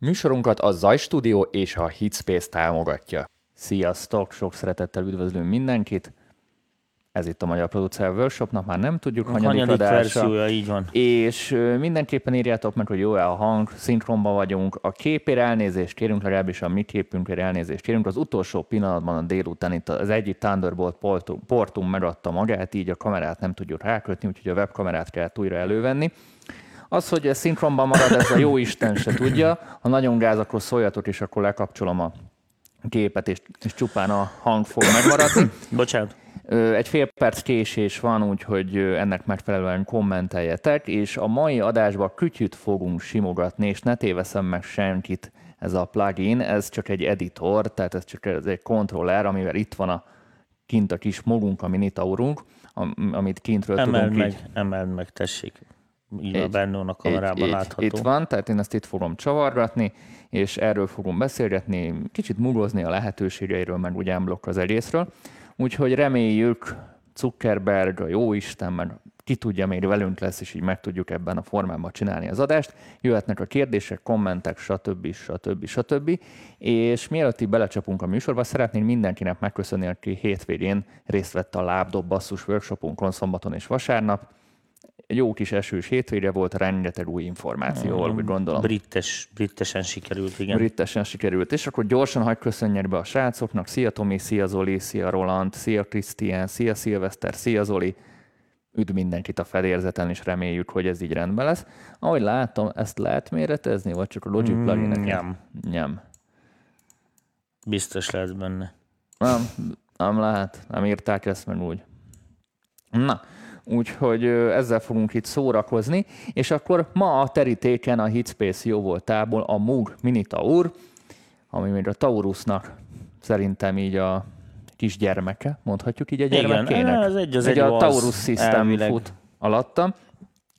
Műsorunkat a Zaj Studio és a Hitspace támogatja. Sziasztok, sok szeretettel üdvözlünk mindenkit. Ez itt a Magyar Producer Workshopnak, már nem tudjuk, hanyadik, hanyadik adása. verziója, így van. És mindenképpen írjátok meg, hogy jó-e a hang, szinkronban vagyunk. A képért elnézést kérünk, legalábbis a mi képünkért elnézést kérünk. Az utolsó pillanatban a délután itt az egyik Thunderbolt portum, portum megadta magát, így a kamerát nem tudjuk rákötni, úgyhogy a webkamerát kell újra elővenni. Az, hogy ez szinkronban marad, ez a jó Isten se tudja. Ha nagyon gáz, akkor szóljatok, és akkor lekapcsolom a képet, és, és csupán a hang fog megmaradni. Bocsánat. Egy fél perc késés van, úgyhogy ennek megfelelően kommenteljetek, és a mai adásban kütyüt fogunk simogatni, és ne téveszem meg senkit ez a plugin, ez csak egy editor, tehát ez csak ez egy kontroller, amivel itt van a kint a kis mogunk, a minitaurunk, am- amit kintről Emeld tudunk meg, így emeld meg, tessék. Így benne a kamerában így, látható. Itt van, tehát én ezt itt fogom csavargatni, és erről fogom beszélgetni, kicsit mugozni a lehetőségeiről, meg úgy unblock az egészről. Úgyhogy reméljük Zuckerberg, a jóisten, meg ki tudja, még velünk lesz, és így meg tudjuk ebben a formában csinálni az adást. Jöhetnek a kérdések, kommentek, stb. stb. stb. És mielőtt így belecsapunk a műsorba, szeretném mindenkinek megköszönni, aki hétvégén részt vett a lábdob basszus workshopunkon szombaton és vasárnap jó kis esős hétvége volt, rengeteg új információval, úgy gondolom. Brittes, brittesen sikerült, igen. Brittesen sikerült. És akkor gyorsan hagy köszönjek be a srácoknak. Szia Tomi, szia Zoli, szia Roland, szia Krisztián, szia Szilveszter, szia Zoli. Üdv mindenkit a fedélzeten, és reméljük, hogy ez így rendben lesz. Ahogy látom, ezt lehet méretezni, vagy csak a Logic Mm, plugin nem. Nem. Biztos lehet benne. Nem, nem lehet, nem írták ezt meg úgy. Na, úgyhogy ezzel fogunk itt szórakozni, és akkor ma a terítéken a Hitspace jó voltából a Moog Minitaur, ami még a Taurusnak szerintem így a kisgyermeke, mondhatjuk így a Igen, gyermekének. ez egy az egy egy a Taurus System elvileg. fut alatta,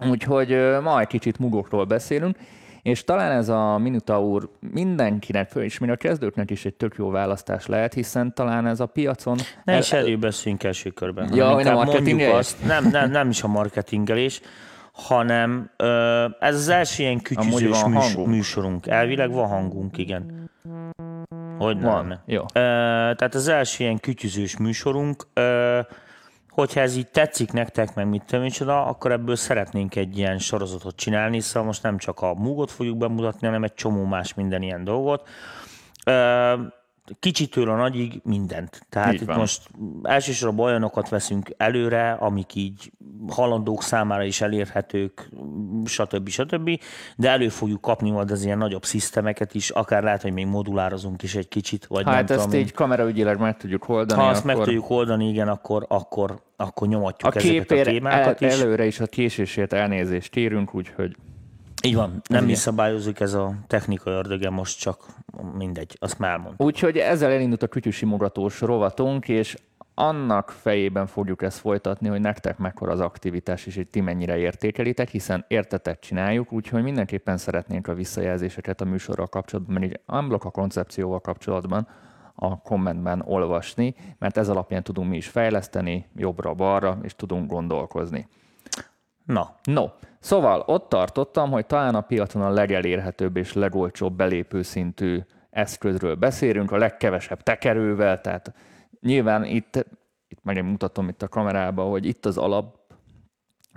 úgyhogy ma egy kicsit mugokról beszélünk, és talán ez a Minotaur mindenkinek, föl- és még a kezdőknek is egy tök jó választás lehet, hiszen talán ez a piacon... Ne el- is erről beszéljünk első körben. Ja, hogy a marketingelés? azt, nem, nem, nem is a marketingelés, hanem ez az első ilyen kütyüzős műs, műsorunk. Elvileg van hangunk, igen. Hogy Van. Jó. Ö, tehát az első ilyen kütyüzős műsorunk, ö, hogyha ez így tetszik nektek, meg mit tudom én csoda, akkor ebből szeretnénk egy ilyen sorozatot csinálni, szóval most nem csak a Mugot fogjuk bemutatni, hanem egy csomó más minden ilyen dolgot. Kicsitől a nagyig mindent. Tehát Így itt van. most elsősorban olyanokat veszünk előre, amik így halandók számára is elérhetők, stb. stb. De elő fogjuk kapni majd az ilyen nagyobb szisztemeket is, akár lehet, hogy még modulározunk is egy kicsit, vagy nem Hát tudom ezt én. így kameraügyileg meg tudjuk oldani. Ha azt meg akkor tudjuk oldani, igen, akkor, akkor, akkor a nyomatjuk ezeket a képért el, témákat is. előre is a késésért elnézést kérünk, úgyhogy Így van, nem mi igen. szabályozzuk ez a technika ördöge, most csak mindegy, azt már elmondtam. Úgyhogy ezzel elindult a kütyűsimogatós rovatunk, és annak fejében fogjuk ezt folytatni, hogy nektek mekkora az aktivitás, és hogy ti mennyire értékelitek, hiszen értetek csináljuk, úgyhogy mindenképpen szeretnénk a visszajelzéseket a műsorral kapcsolatban, mert így unblock a koncepcióval kapcsolatban a kommentben olvasni, mert ez alapján tudunk mi is fejleszteni jobbra-balra, és tudunk gondolkozni. Na, No, szóval ott tartottam, hogy talán a piacon a legelérhetőbb és legolcsóbb belépő szintű eszközről beszélünk, a legkevesebb tekerővel, tehát nyilván itt, itt meg én mutatom itt a kamerába, hogy itt az alap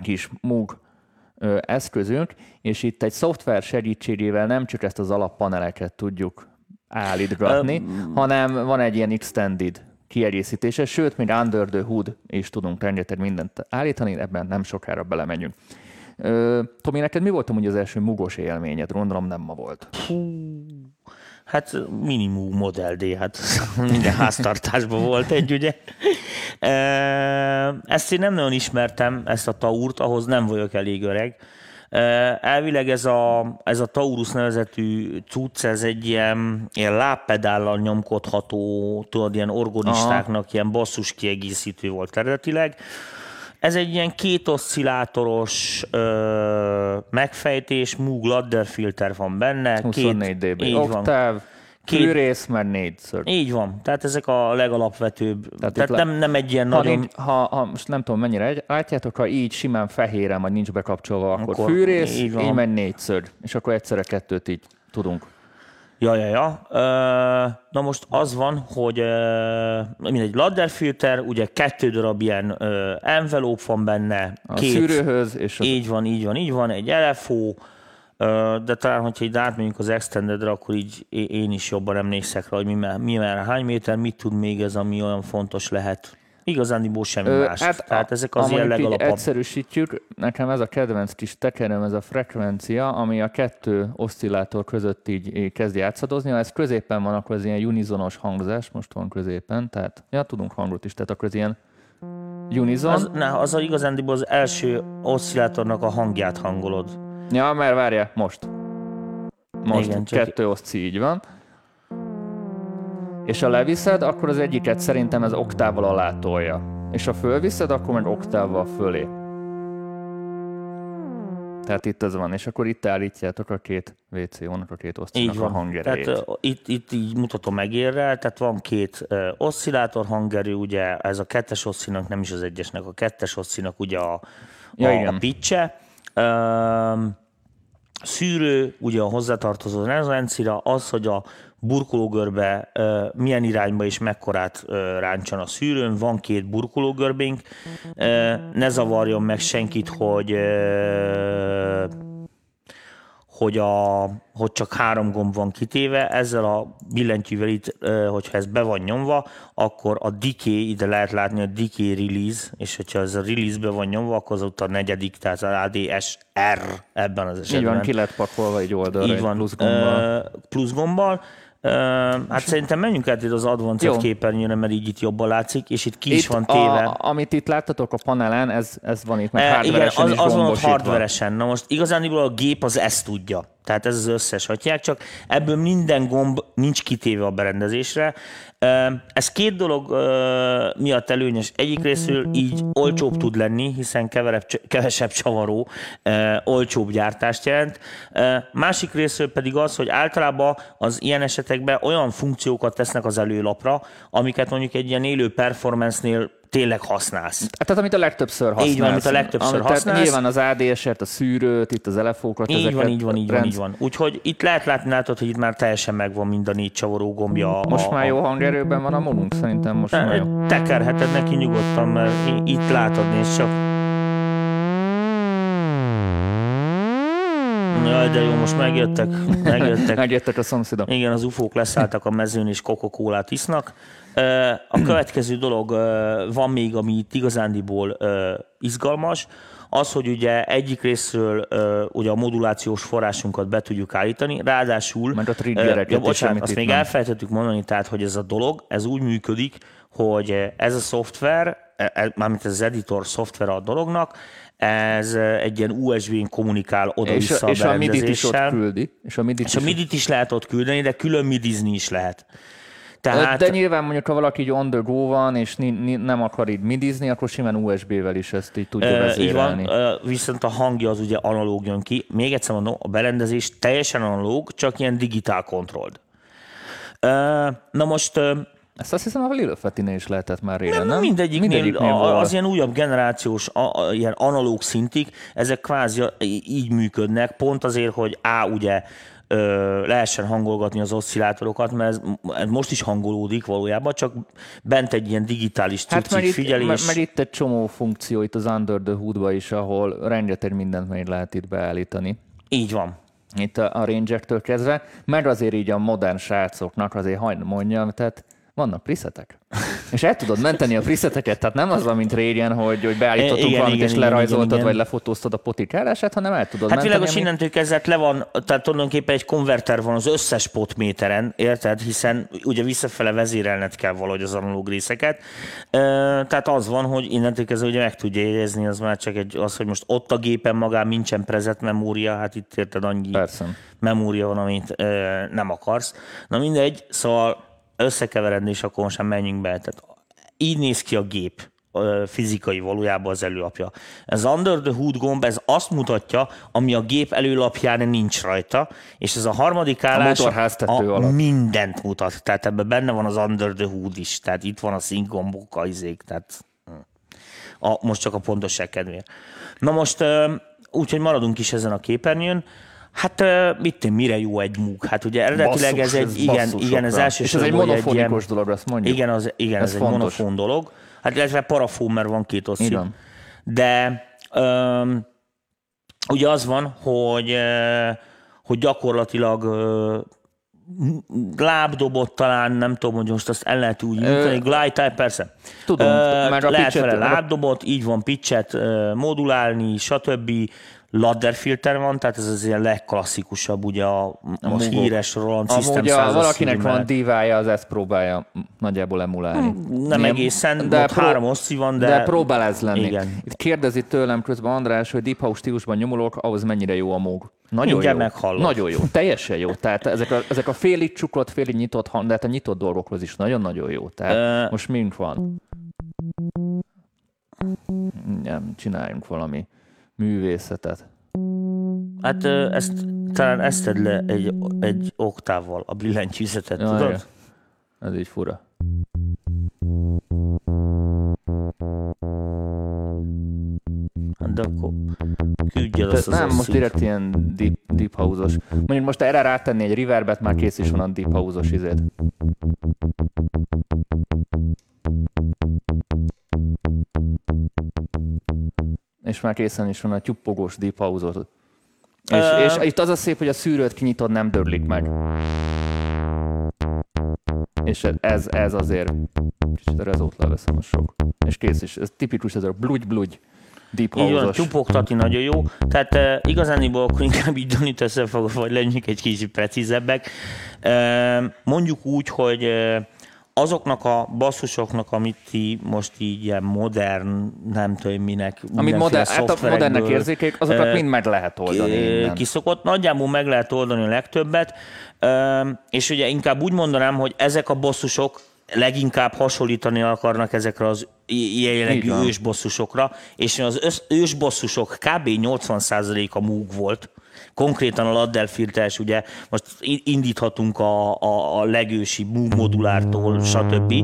kis MUG eszközünk, és itt egy szoftver segítségével nem csak ezt az alappaneleket tudjuk állítgatni, hanem van egy ilyen extended kiegészítése, sőt, még under the hood is tudunk rengeteg mindent állítani, ebben nem sokára belemegyünk. Tomi, neked mi volt amúgy az első mugos élményed? Gondolom nem ma volt. Hát minimum Model D, hát minden háztartásban volt egy, ugye. Ezt én nem nagyon ismertem, ezt a Taurt, ahhoz nem vagyok elég öreg. Elvileg ez a, ez a Taurus nevezetű cucc, ez egy ilyen, ilyen lábpedállal nyomkodható, tudod, ilyen orgonistáknak ilyen basszus kiegészítő volt eredetileg. Ez egy ilyen két oszcillátoros ö, megfejtés, Moog ladder filter van benne. 24 dB így van. oktáv, Két- fűrész, mert négyször. Így van, tehát ezek a legalapvetőbb. Tehát, Tehát nem, nem egy ilyen Ha, nagyon... nincs, ha, ha, most nem tudom mennyire látjátok, ha így simán fehéren, vagy nincs bekapcsolva, akkor, Akkor fűrész, így van. így megy négyször, és akkor egyszerre kettőt így tudunk. Ja, ja, ja. Na most az van, hogy mindegy ladder filter, ugye kettő darab ilyen envelope van benne. A két, szűrőhöz. És a... Így van, így van, így van, egy LFO, de talán, hogyha így átmegyünk az extendedre, akkor így én is jobban emlékszek rá, hogy mi, mi már hány méter, mit tud még ez, ami olyan fontos lehet. Igazándiból semmi Ö, más. Hát Tehát a, ezek az ilyen legalapabb. egyszerűsítjük, nekem ez a kedvenc kis tekerem, ez a frekvencia, ami a kettő oszcillátor között így kezd játszadozni. Ha ez középen van, akkor ez ilyen unizonos hangzás, most van középen, tehát ja, tudunk hangot is, tehát akkor ez ilyen unison. Az, ne, az a igazándiból az első oszcillátornak a hangját hangolod. Ja, mert várja, most. Most Igen, kettő oszci, így van és ha leviszed, akkor az egyiket szerintem ez oktával alá tolja. És ha fölviszed, akkor meg oktával fölé. Tehát itt az van, és akkor itt állítjátok a két WCO-nak, a két oszcinak a hangerejét. Tehát uh, itt, itt így mutatom megérre, tehát van két uh, oszcillátor hangerő, ugye ez a kettes oszcinak, nem is az egyesnek, a kettes oszcinak ugye a, ja, a, igen. a pitche. Uh, szűrő, ugye a hozzátartozó rezonancira, az, hogy a burkológörbe milyen irányba és mekkorát ráncsan a szűrőn. Van két burkológörbénk, ne zavarjon meg senkit, hogy hogy, a, hogy csak három gomb van kitéve, ezzel a billentyűvel itt, hogyha ez be van nyomva, akkor a decay, ide lehet látni a decay release, és hogyha ez a release be van nyomva, akkor az ott a negyedik, tehát az ADSR ebben az esetben. Így van, ki lett pakolva egy oldalra, Így van, plusz gombbal. Plusz gombbal hát szerintem menjünk át itt az Advanced képernyőre, mert így itt jobban látszik, és itt ki itt is van téve. A, amit itt láttatok a panelen, ez, ez van itt, meg e, Igen, az, az van ott hardveresen. Na most igazániból a gép az ezt tudja. Tehát ez az összes hagyják, csak ebből minden gomb nincs kitéve a berendezésre. Ez két dolog miatt előnyös. Egyik részről így olcsóbb tud lenni, hiszen keverebb, kevesebb csavaró olcsóbb gyártást jelent. Másik részről pedig az, hogy általában az ilyen esetekben olyan funkciókat tesznek az előlapra, amiket mondjuk egy ilyen élő performance-nél tényleg használsz. Tehát amit a legtöbbször használsz. Így van, amit a legtöbbször amit, használsz. Nyilván az ADS-et, a szűrőt, itt az elefókat. Így ezeket van, így van, így van, így van. Úgyhogy itt lehet látni, látod, hogy itt már teljesen megvan mind a négy csavaró gombja. Most a, már jó hangerőben van a monunk, szerintem most már jó. Tekerheted neki nyugodtan, mert itt látod, nézd csak. Jaj, de jó, most megjöttek. Megjöttek, megjöttek a szomszédok. Igen, az ufók leszálltak a mezőn és coca isznak. A következő dolog van még, ami itt igazándiból izgalmas, az, hogy ugye egyik részről ugye a modulációs forrásunkat be tudjuk állítani, ráadásul... Meg a triggereket ja, bocsánat, azt még nem. elfelejtettük mondani, tehát, hogy ez a dolog, ez úgy működik, hogy ez a szoftver, e, e, mármint ez az editor szoftver a dolognak, ez egy ilyen USB-n kommunikál oda-vissza és, a, és a MIDI-t is ott küldi. És a MIDI-t, és a MIDI-t is lehet ott küldeni, de külön midizni is lehet. Tehát... De nyilván mondjuk, ha valaki így on the go van, és nem akar így midizni, akkor simán USB-vel is ezt így tudja vezérelni. Így van, viszont a hangja az ugye analóg jön ki. Még egyszer mondom, a berendezés teljesen analóg, csak ilyen digitál kontrolld. Na most ezt azt hiszem a Lilofetinél is lehetett már régen, nem? nem? Mindegyiknél, mindegyiknél a, az ilyen újabb generációs, a, a, ilyen analóg szintig, ezek kvázi így működnek, pont azért, hogy A, ugye ö, lehessen hangolgatni az oszcillátorokat, mert ez, ez most is hangolódik valójában, csak bent egy ilyen digitális hát mert itt, figyelés. Mert, mert itt egy csomó funkció itt az Under the hood is, ahol rengeteg mindent még lehet itt beállítani. Így van. Itt a, a Ranger-től kezdve, meg azért így a modern srácoknak azért hagyd mondjam, tehát vannak presetek. és el tudod menteni a preseteket, tehát nem az van, mint régen, hogy, hogy beállítottunk igen, valamit, igen, és igen, lerajzoltad, igen, igen. vagy lefotóztad a potikálását, hanem el tudod hát menteni. Hát világos, ami... innentől kezdve le van, tehát tulajdonképpen egy konverter van az összes potméteren, érted? Hiszen ugye visszafele vezérelned kell valahogy az analóg részeket. Tehát az van, hogy innentől kezdve ugye meg tudja érezni, az már csak egy, az, hogy most ott a gépen magán nincsen prezet memória, hát itt érted annyi Persze. memória van, amit nem akarsz. Na mindegy, szóval összekeveredni, és akkor most menjünk be. Tehát így néz ki a gép fizikai valójában az előlapja. Ez Under the Hood gomb, ez azt mutatja, ami a gép előlapján nincs rajta, és ez a harmadik állás a, a alatt. mindent mutat. Tehát ebben benne van az Under the Hood is, tehát itt van a szink gombok, a izék, tehát a, most csak a pontosság kedvéért. Na most úgyhogy maradunk is ezen a képernyőn. Hát mit mire jó egy múg? Hát ugye eredetileg ez egy, igen, igen, ez basszusokra. első És ez egy monofonikus dolog, azt mondjuk. Igen, az, igen ez, Ez ez fontos. egy monofón dolog. Hát illetve parafón, mert van két van. De öm, ugye az van, hogy, hogy gyakorlatilag lábdobot talán, nem tudom, hogy most azt el lehet úgy nyújtani, glide type, persze. Tudom, Ö, már a lehet pitchet- vele lábdobot, így van pitchet ö, modulálni, stb. Ladder filter van, tehát ez az ilyen legklasszikusabb, ugye a, a most híres Roland System Amúgy, ha 100 valakinek van divája, az ezt próbálja nagyjából emulálni. Nem egészen, de ott három oszci van, de- de, próbál ez lenni. Igen. Itt kérdezi tőlem közben András, hogy Deep House stílusban nyomulok, ahhoz mennyire jó a móg. Nagyon Mindjárt jó. meghallod. Nagyon jó, teljesen jó. Tehát ezek a, ezek a félig csuklott, félig nyitott hang, de hát a nyitott dolgokhoz is nagyon-nagyon jó. Tehát Ö- most mind van. Nem, csináljunk valami művészetet. Hát ezt, talán ezt tedd le egy, egy oktávval, a billentyűzetet, Ja, tudod? igen. Ez így fura. Hát De akkor küldjed azt az nem, most asszit. direkt ilyen deep, deep house-os. Mondjuk most erre rátenni egy reverbet, már kész is van a deep house-os izét. És már készen is van a tyuppogós deep house-os. És, Ö- és itt az a szép, hogy a szűrőt kinyitod, nem dörlik meg. És ez, ez azért kicsit a rezót leveszem a sok. És kész is. Ez tipikus, ez a blugy-blugy deep Így van, csupogtatni nagyon jó. Tehát uh, igazániból akkor inkább így Danit összefogva, vagy legyünk egy kicsit precízebbek. Uh, mondjuk úgy, hogy uh, azoknak a basszusoknak, amit ti most így ilyen modern, nem tudom minek, Amit modern, hát a modernek érzékek, azokat ö, mind meg lehet oldani innen. kiszokott. Nagyjából meg lehet oldani a legtöbbet, Ö, és ugye inkább úgy mondanám, hogy ezek a bosszusok leginkább hasonlítani akarnak ezekre az ilyen jellegű ősbosszusokra, és az ősbosszusok kb. 80%-a múg volt. Konkrétan a Laddell filteres, ugye most indíthatunk a, a, a legősi modulártól, stb.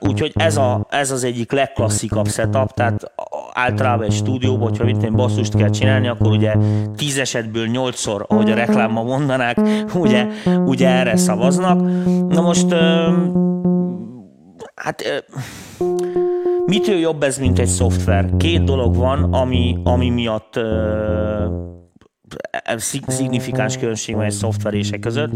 Úgyhogy ez, a, ez az egyik legklasszikabb setup, tehát általában egy stúdióban, hogyha mit én basszust kell csinálni, akkor ugye tíz esetből nyolcszor, ahogy a reklámban mondanák, ugye, ugye erre szavaznak. Na most hát mitől jobb ez, mint egy szoftver? Két dolog van, ami, ami miatt szignifikáns különbség van egy szoftverések között.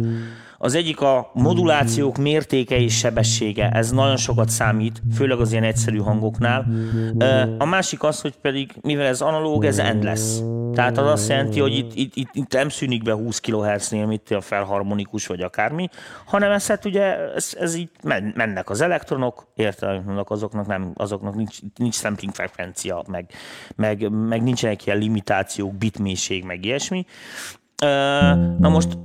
Az egyik a modulációk mértéke és sebessége, ez nagyon sokat számít, főleg az ilyen egyszerű hangoknál. A másik az, hogy pedig, mivel ez analóg, ez endless. Tehát az azt jelenti, hogy itt, itt, itt, itt nem szűnik be 20 kHz-nél, mint a felharmonikus vagy akármi, hanem ez hát ugye, ez, ez így men- mennek az elektronok, értelemnek azoknak, nem, azoknak nincs, nincs sampling frekvencia, meg, meg, meg nincsenek ilyen limitációk, bitmélység, meg ilyesmi. Na most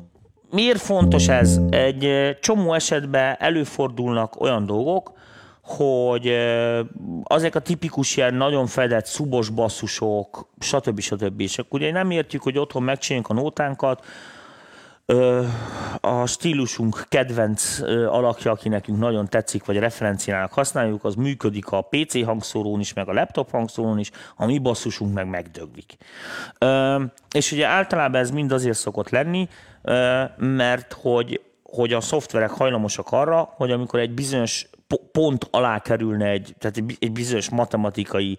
miért fontos ez? Egy csomó esetben előfordulnak olyan dolgok, hogy ö, azok a tipikus ilyen nagyon fedett szubos basszusok, stb. stb. És akkor ugye nem értjük, hogy otthon megcsináljuk a nótánkat, a stílusunk kedvenc alakja, aki nekünk nagyon tetszik, vagy referenciának használjuk, az működik a PC hangszórón is, meg a laptop hangszórón is, a mi basszusunk meg megdöglik. És ugye általában ez mind azért szokott lenni, mert hogy, hogy a szoftverek hajlamosak arra, hogy amikor egy bizonyos po- pont alá kerülne egy, tehát egy bi- egy bizonyos matematikai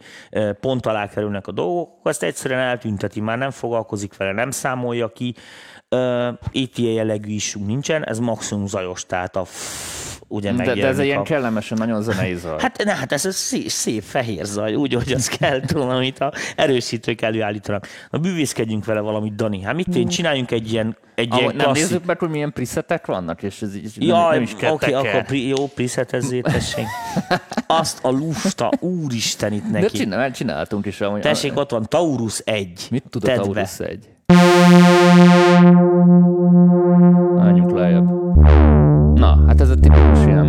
pont alá kerülnek a dolgok, ezt egyszerűen eltünteti, már nem foglalkozik vele, nem számolja ki. Itt ilyen jellegű isunk nincsen, ez maximum zajos, tehát a ugye De, de ez egy ilyen a... kellemesen nagyon zenei zaj. Hát, ne, hát ez a szép, szép fehér zaj, úgy, hogy az kell, tudom, amit a erősítők előállítanak. Na, bűvészkedjünk vele valamit, Dani. Hát mit én csináljunk egy ilyen, egy ilyen nem klasszik... nézzük meg, hogy milyen presetek vannak, és ez így nem, Jaj, nem is kell oké, teker. akkor pri, jó, presetezzét, tessék. Azt a lusta, úristen itt De neki. csinál, csináltunk is. Amúgy, Tessék, ott van Taurus 1. Mit tud a Tedd be. Taurus egy? Menjünk lejjebb. Na, hát ez a tipikus ilyen.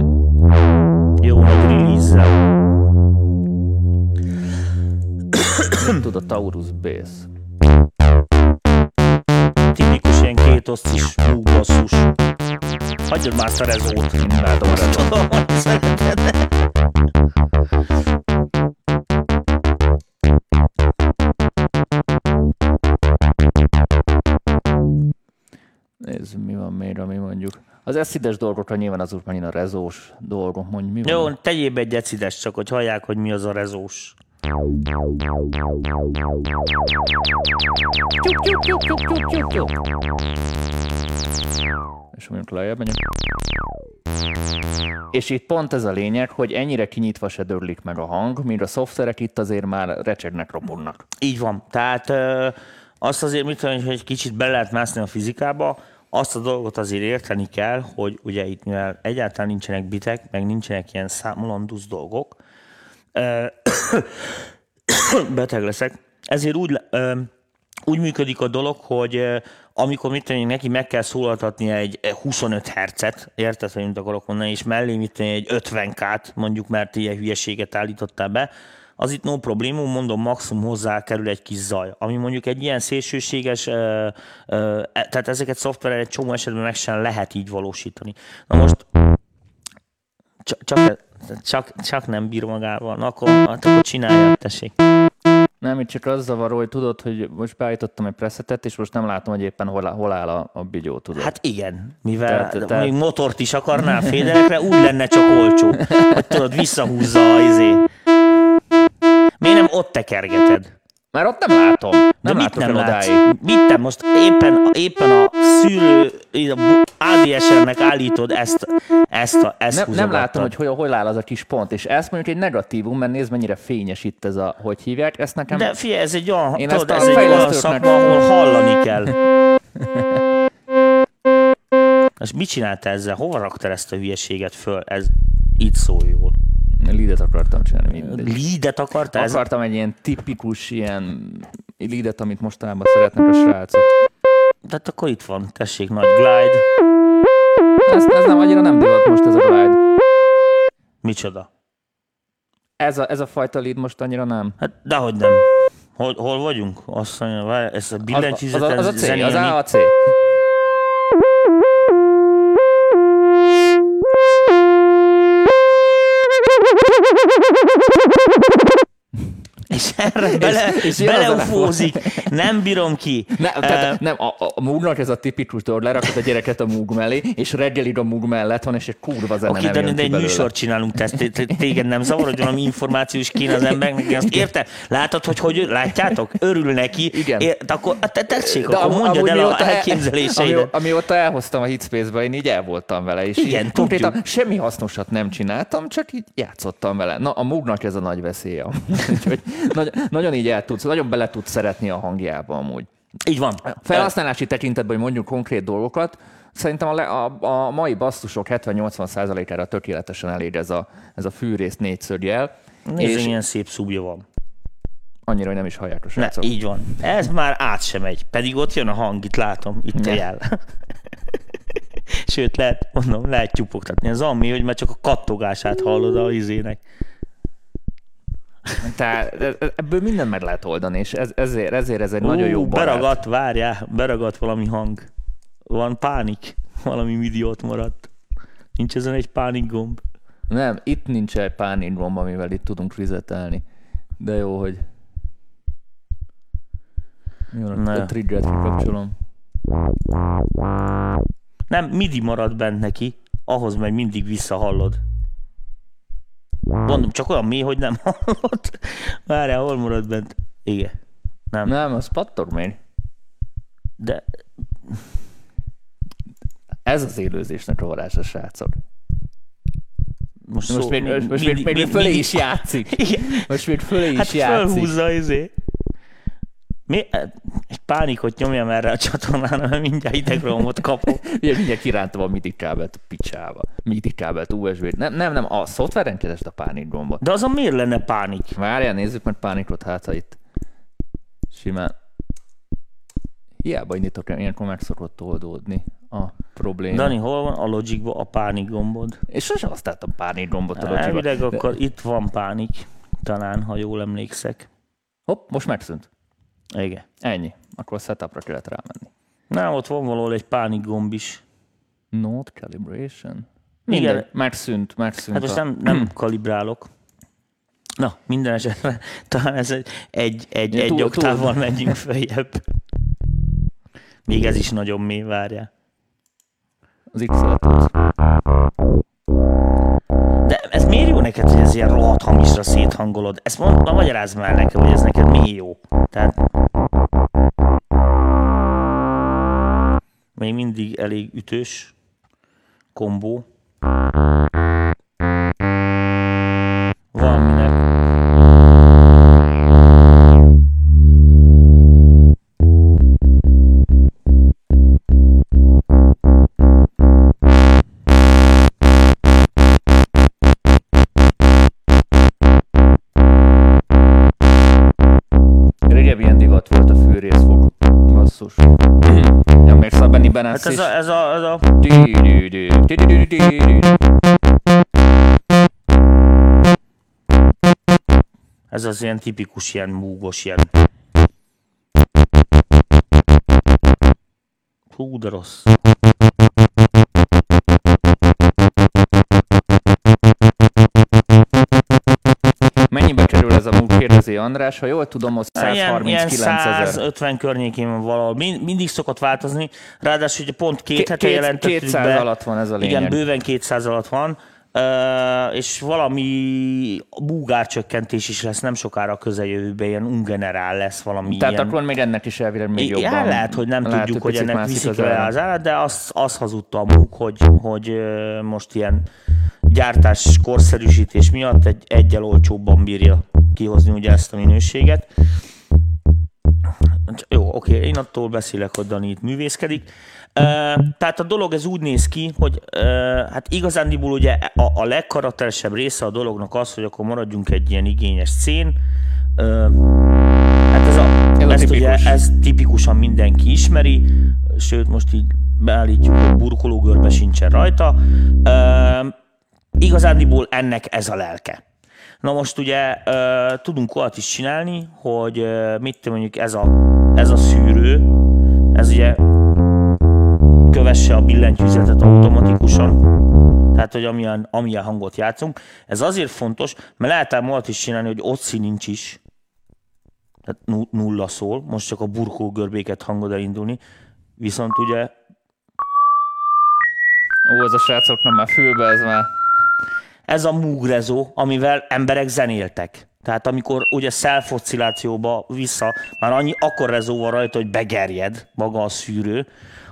Jó nagy release tud a Taurus Bass? Tipikus ilyen két osztis basszus. Hagyjad már Szerezót. Imádom a. Tudom, hogy szereted. ami mondjuk. Az eszides dolgokra nyilván az megint a rezós dolgok, mondjuk mi Jó, van? tegyél be egy decides, csak hogy hallják, hogy mi az a rezós. És mondjuk lejjebb megyünk. És itt pont ez a lényeg, hogy ennyire kinyitva se dörlik meg a hang, míg a szoftverek itt azért már recsegnek, robognak. Így van. Tehát ö, azt azért, mit tudom, hogy egy kicsit be lehet mászni a fizikába, azt a dolgot azért érteni kell, hogy ugye itt mivel egyáltalán nincsenek bitek, meg nincsenek ilyen számolandusz dolgok, beteg leszek, ezért úgy, úgy működik a dolog, hogy amikor mit én, neki meg kell szólaltatni egy 25 hercet, érted, hogy mit akarok mondani, és mellé mit én, egy 50k-t, mondjuk, mert ilyen hülyeséget állítottál be, az itt no problémum, mondom, maximum hozzá kerül egy kis zaj. Ami mondjuk egy ilyen szélsőséges, ö, ö, e- tehát ezeket szoftverrel egy csomó esetben meg sem lehet így valósítani. Na most csak, csak, csak, csak nem bír magával. Na akkor, hát akkor csinálja, tessék. Nem, itt csak az zavaró, hogy tudod, hogy most beállítottam egy presetet, és most nem látom, hogy éppen hol, hol áll a, a bigyó, tudod. Hát igen, mivel tehát, tehát- még motort is akarnál féderekre, úgy lenne csak olcsó, hogy tudod, visszahúzza a izé. Miért nem ott tekergeted? Már ott nem látom. De Nem mit látok nem látsz? Mit te most éppen, éppen a szűrő ADSR-nek állítod ezt, ezt, a, ezt Nem, nem látom, hogy hol, hol áll az a kis pont, és ez mondjuk egy negatívum, mert nézd, mennyire fényes itt ez a, hogy hívják, ezt nekem... De figyelj, ez egy olyan, Én tudod, ez egy olyan szakma, ahol hallani kell. És mit csináltál ezzel? Hova raktál ezt a hülyeséget föl? Ez itt szól jól. Leadet akartam csinálni, mindegy. Leadet akartál? Akartam egy ilyen tipikus ilyen leadet, amit mostanában szeretnek a srácok. tehát akkor itt van, tessék, nagy glide. Ez, ez nem annyira nem divat most ez a glide. Micsoda? Ez a, ez a fajta lead most annyira nem. Hát dehogy nem. Hol, hol vagyunk? Azt mondja, várj, ez a Az, az, billentyűzet, az, az a C, az. A a C. És erre bele, és a- beleufózik. Nem bírom ki. Ne, Eh, tehát, nem, a, a, Moognak ez a tipikus dolog, lerakod a gyereket a Moog mellé, és reggelig a Moog mellett van, és egy kurva zene Oké, de, de egy műsort csinálunk, te, te, te, téged nem zavar, hogy valami információs kéne az embernek, azt érte? Látod, hogy hogy látjátok? Örül neki. Igen. Ér, akkor te tessék, De akkor mondjad el a el- elképzeléseidet. ami- Amióta elhoztam a Hitspace-be, én így el voltam vele, és Igen, konkrétan semmi hasznosat nem csináltam, csak így játszottam vele. Na, a Moognak ez a nagy veszélye. Úgyhogy nagy, nagyon így el tudsz, nagyon bele tudsz szeretni a hangjába amúgy. Így van. Felhasználási tekintetben, hogy mondjuk konkrét dolgokat, szerintem a, le, a, a mai basszusok 70-80%-ára tökéletesen elég ez a, ez a fűrész négyszögjel, Nézd, és milyen szép szúbja van. annyira, hogy nem is hallják a Ne, így van. Ez már át sem megy. Pedig ott jön a hang, itt látom, itt a Ne. jel. Sőt, lehet, mondom, lehet tyupogtatni. Ez ami, hogy már csak a kattogását hallod a izének. Tehát ebből mindent meg lehet oldani, és ez, ezért, ezért ez egy Ú, nagyon jó barát. Beragadt, várjál, beragadt valami hang. Van pánik. Valami midi ott maradt. Nincs ezen egy pánik gomb. Nem, itt nincs egy pánik gomb, amivel itt tudunk resetelni. De jó, hogy... Jó, Na a triggert kikapcsolom. Nem, midi marad bent neki, ahhoz meg mindig visszahallod. Mondom, csak olyan mély, hogy nem hallod. Várjál, hol marad bent? Igen. Nem. Nem, az pattog még. De Ez az élőzésnek a varázsa, srácok. most, Most szó, még, most, mindig- még, még mindig- fölé mindig- is játszik. Igen. Most még fölé is Hát játszik. felhúzza izé. Mi? Egy pánikot nyomjam erre a csatornára, mert mindjárt idegromot kapok. Ugye mindjárt kirántom a MIDI kábelt a picsába. MIDI kábelt, USB-t. Nem, nem, nem, a szoftveren keresd a pánik gombot. De azon miért lenne pánik? Várjál, nézzük meg pánikot, hát ha itt simán. Hiába indítok, ilyenkor meg szokott oldódni a probléma. Dani, hol van a Logicba a pánik gombod? És sosem használtam pánik gombot a Logicba. Elvileg De- akkor itt van pánik, talán, ha jól emlékszek. Hopp, most megszűnt. Igen. Ennyi. Akkor setupra kellett rámenni. Na, ott van valahol egy pánik gomb is. Node calibration? Igen. Mindegy, megszűnt, megszűnt. Hát most a... nem, nem kalibrálok. Na, minden esetre talán ez egy, egy, egy, egy túl- oktávval megyünk följebb. Még ez is nagyon mély, várjál. Az x miért jó neked, hogy ez ilyen rohadt hamisra széthangolod? Ezt mond, ma magyarázd már nekem, hogy ez neked mi jó. Tehát... Még mindig elég ütős kombó. Hát ez a, ez a, ez a Dü-dü-dü, dü-dü-dü-dü-dü. Ez az ilyen tipikus, ilyen múgos, ilyen... Hú, de rossz. András. Ha jól tudom, az Ilyen, ilyen 139 ezer. 150 környékén van valahol. Mind, mindig szokott változni. Ráadásul ugye pont két Két- hete jelentettük 200 be. alatt van ez a lényeg. Igen, bőven 200 alatt van. Uh, és valami búgárcsökkentés is lesz nem sokára a közeljövőben, ilyen ungenerál lesz valami Tehát ilyen. akkor még ennek is elvileg még Igen, jobban. lehet, hogy nem lehet, tudjuk, hogy ennek viszik az le az árat, de azt, azt hazudta a MOOC, hogy, hogy most ilyen gyártás korszerűsítés miatt egy egyel olcsóbban bírja kihozni ugye ezt a minőséget. Jó, oké, én attól beszélek, hogy Dani itt művészkedik. Tehát a dolog ez úgy néz ki, hogy hát igazándiból ugye a, a legkarakteresebb része a dolognak az, hogy akkor maradjunk egy ilyen igényes szén. Hát ez, a, Ez ezt ugye, tipikus. ez tipikusan mindenki ismeri, sőt most így beállítjuk, hogy burkológörbe sincsen rajta. Igazándiból ennek ez a lelke. Na most ugye tudunk olyat is csinálni, hogy mit te mondjuk ez a, ez a szűrő, ez ugye kövesse a billentyűzetet automatikusan, tehát hogy amilyen, amilyen hangot játszunk. Ez azért fontos, mert lehet ám olyat is csinálni, hogy ott szín nincs is, tehát nu- nulla szól, most csak a burkológörbéket hangod elindulni, viszont ugye Ó, ez a srácok nem már fülbe, ez már... ez a múgrezó, amivel emberek zenéltek. Tehát amikor ugye szelfoszcillációba vissza, már annyi akkor rezó van rajta, hogy begerjed maga a szűrő,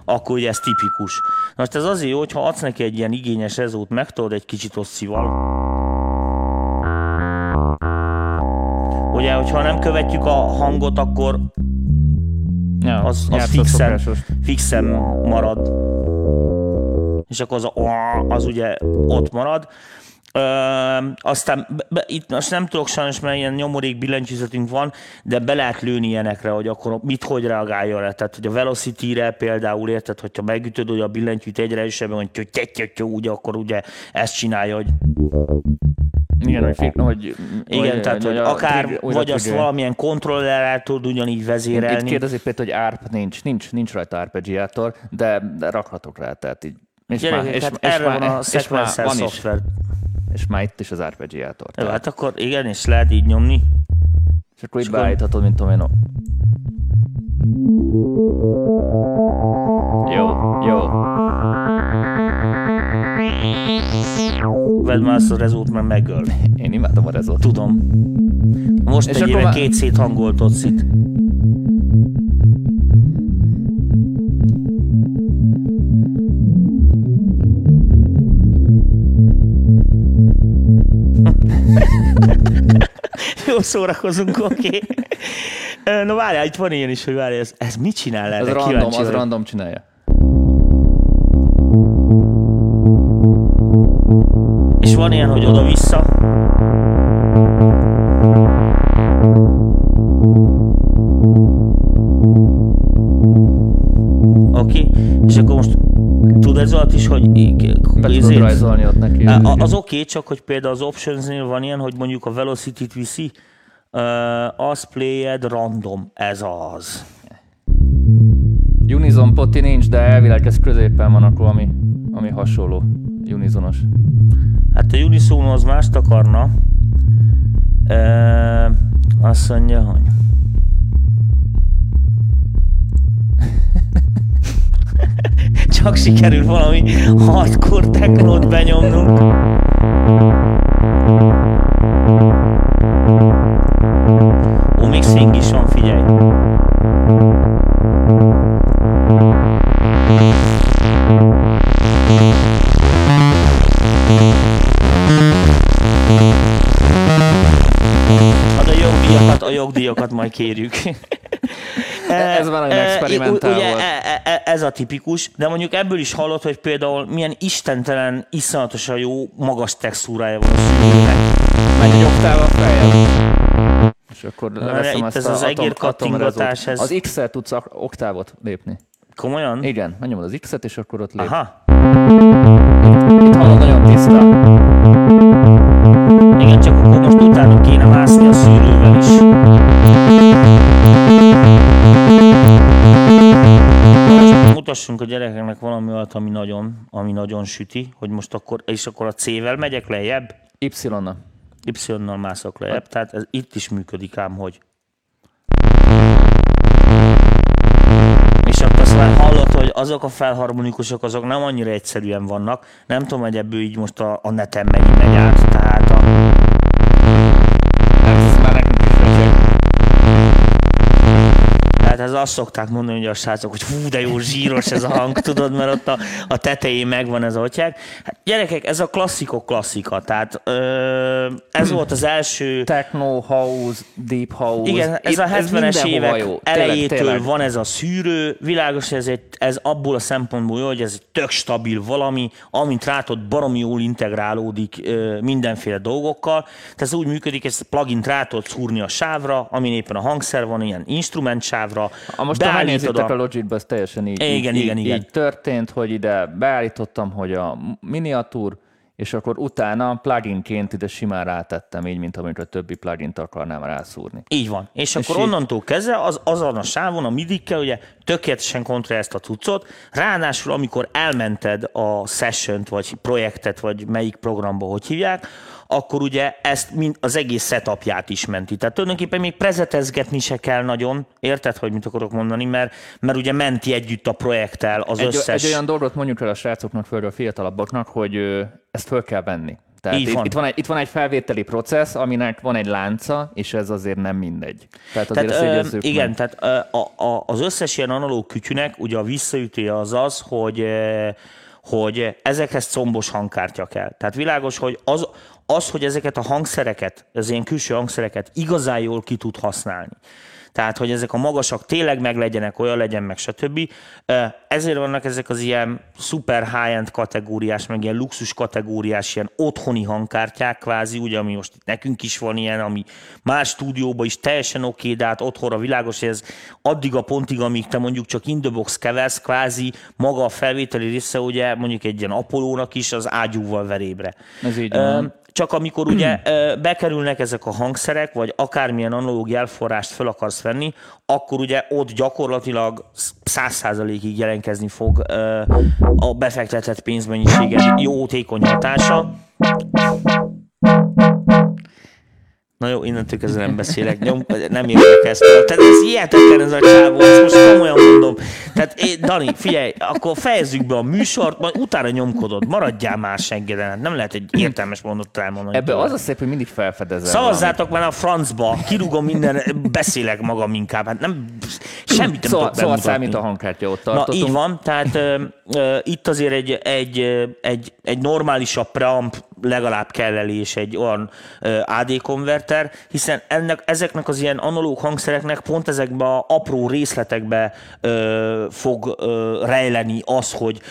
akkor ugye ez tipikus. Na most ez azért jó, hogyha adsz neki egy ilyen igényes rezót, megtolod egy kicsit osszival. Ugye, hogyha nem követjük a hangot, akkor Ja, az, az fixen, fixen marad. És akkor az, a, az ugye ott marad. Ö, aztán be, itt most nem tudok sajnos, mert ilyen nyomorék billentyűzetünk van, de be lehet lőni ilyenekre, hogy akkor mit hogy reagáljon le. Tehát, hogy a Velocity-re például érted, hogyha megütöd, hogy a billentyűt egyre erősebben, hogy tyo, ugye, akkor ugye ezt csinálja, hogy Igen, hogy, hogy igen, hogy, tehát, hogy a akár, újra vagy azt trigger. valamilyen kontrollerrel tud ugyanígy Itt vezérelni. kérdezi Péter, hogy ARP nincs, nincs, nincs rajta arpeggiátor, de, rakhatok rá, tehát így. És Gyerekek, hát erre van a és már sequencer van is, szoftver. És már itt is az arpeggiátor. Jó, hát akkor igen, és lehet így nyomni. És akkor így beállíthatod, mint tudom én. Jó, jó. Vedd már azt a rezót, mert megöl. Én imádom a rezót. Tudom. Most És egy éve már- két széthangolt ott Jó szórakozunk, oké. Okay. Na várjál, itt van ilyen is, hogy várjál, ez, ez mit csinál Az erre? random, Kíváncsi az vagyok. random csinálja. És van ilyen, hogy oda-vissza. Oké, okay. és akkor most tud ez alatt is, hogy Be tudod izé- rajzolni ott neki. Az oké, okay, csak hogy például az optionsnél van ilyen, hogy mondjuk a velocity-t viszi, uh, az played random, ez az. Unison poti nincs, de elvileg ez középen van akkor, ami, ami hasonló. Unisonos. Hát a Unisono az mást akarna. Uh, azt mondja, hogy csak csak sikerül valami hardcore technót benyomnunk. Swing is van, figyelj. Hát a jogdíjakat, a jogdíjakat majd kérjük. Ez van, hogy E, experimentál ugye, volt. e- e- ez a tipikus, de mondjuk ebből is hallott, hogy például milyen istentelen, iszonyatosan jó, magas textúrája van a szűrőnek. Megy egy oktával feljebb. És akkor Na, leveszem itt ezt ez a az egér kattingatás, ez- Az X-el tudsz oktávot lépni. Komolyan? Igen, megnyomod az X-et, és akkor ott lép. Aha. Itt hallod nagyon tiszta. Igen, csak akkor most utána kéne mászni a szűrővel is. Most mutassunk a gyerekeknek valami olyat, ami nagyon, ami nagyon süti, hogy most akkor, és akkor a C-vel megyek lejjebb, Y-nal. Y-nal mászok lejjebb, tehát ez itt is működik ám, hogy. És akkor azt már hallod, hogy azok a felharmonikusok, azok nem annyira egyszerűen vannak. Nem tudom, hogy ebből így most a, a neten mennyi megy át, tehát Tehát ez azt szokták mondani, hogy a srácok, hogy hú, de jó zsíros ez a hang, tudod, mert ott a, a tetején megvan ez a hotyák. Hát gyerekek, ez a klasszikok klasszika, tehát ö, ez volt az első Techno, house, deep house. igen, ez Itt- a 70-es mindenhova évek jó. elejétől tényleg, tényleg. van ez a szűrő, világos, ez, egy, ez abból a szempontból jó, hogy ez egy tök stabil valami, amint rátod baromi jól integrálódik ö, mindenféle dolgokkal. Tehát ez úgy működik, ez plugin rá tudod szúrni a sávra, amin éppen a hangszer van, ilyen instrument sávra. Ha most ha beállítod megnézitek a- a Logicba, ez teljesen így, Igen, így, igen, így, igen. így történt, hogy ide beállítottam, hogy a miniatúr, és akkor utána pluginként ide simán rátettem, így, mint amit a többi plugint akarnám rászúrni. Így van. És, akkor így- onnantól kezdve az, azon a sávon, a midikkel ugye tökéletesen kontrollálja ezt a cuccot. Ráadásul, amikor elmented a session vagy projektet, vagy melyik programba, hogy hívják, akkor ugye ezt mind, az egész setupját is menti. Tehát tulajdonképpen még prezetezgetni se kell nagyon, érted, hogy mit akarok mondani, mert, mert ugye menti együtt a projekttel az Egy, összes... egy olyan dolgot mondjuk el a srácoknak, földről a fiatalabbaknak, hogy ezt föl kell venni. Tehát Így itt, van. itt, van egy, itt van egy felvételi processz, aminek van egy lánca, és ez azért nem mindegy. Tehát azért Tehát, ezt ö, igen, meg. tehát ö, a, a, az összes ilyen analóg kütyűnek ugye a visszaütője az az, hogy, ö, hogy ezekhez combos hangkártya kell. Tehát világos, hogy az, az, hogy ezeket a hangszereket, az ilyen külső hangszereket igazán jól ki tud használni. Tehát, hogy ezek a magasak tényleg meg legyenek, olyan legyen, meg stb. Ezért vannak ezek az ilyen super high-end kategóriás, meg ilyen luxus kategóriás, ilyen otthoni hangkártyák kvázi, ugye, ami most itt nekünk is van ilyen, ami más stúdióban is teljesen oké, okay, de hát otthonra világos, hogy ez addig a pontig, amíg te mondjuk csak in the box keversz, kvázi maga a felvételi része, ugye mondjuk egy ilyen Apolónak is az ágyúval verébre. Ez így van. Csak amikor ugye ö, bekerülnek ezek a hangszerek, vagy akármilyen analóg jelforrást fel akarsz venni, akkor ugye ott gyakorlatilag száz százalékig jelentkezni fog a befektetett pénzmennyiséged jó hatása. Na jó, innentől kezdve nem beszélek, nyom, nem értek ezt. Tehát ez hihetetlen ez a csávó, ezt most komolyan mondom. Tehát én, Dani, figyelj, akkor fejezzük be a műsort, majd utána nyomkodod, maradjál már seggeden, hát nem lehet egy értelmes mondatot elmondani. Ebbe tőled. az a szép, hogy mindig felfedezel. Szavazzátok már a francba, kirúgom minden, beszélek magam inkább, hát nem, semmit nem Szóval, tudok szóval számít a hangkártya, ott Na tartottunk. így van, tehát ö, ö, itt azért egy, egy, egy, egy normálisabb preamp legalább kell elé, és egy olyan AD konverter, hiszen ennek, ezeknek az ilyen analóg hangszereknek pont ezekbe a apró részletekbe ö, fog ö, rejleni az, hogy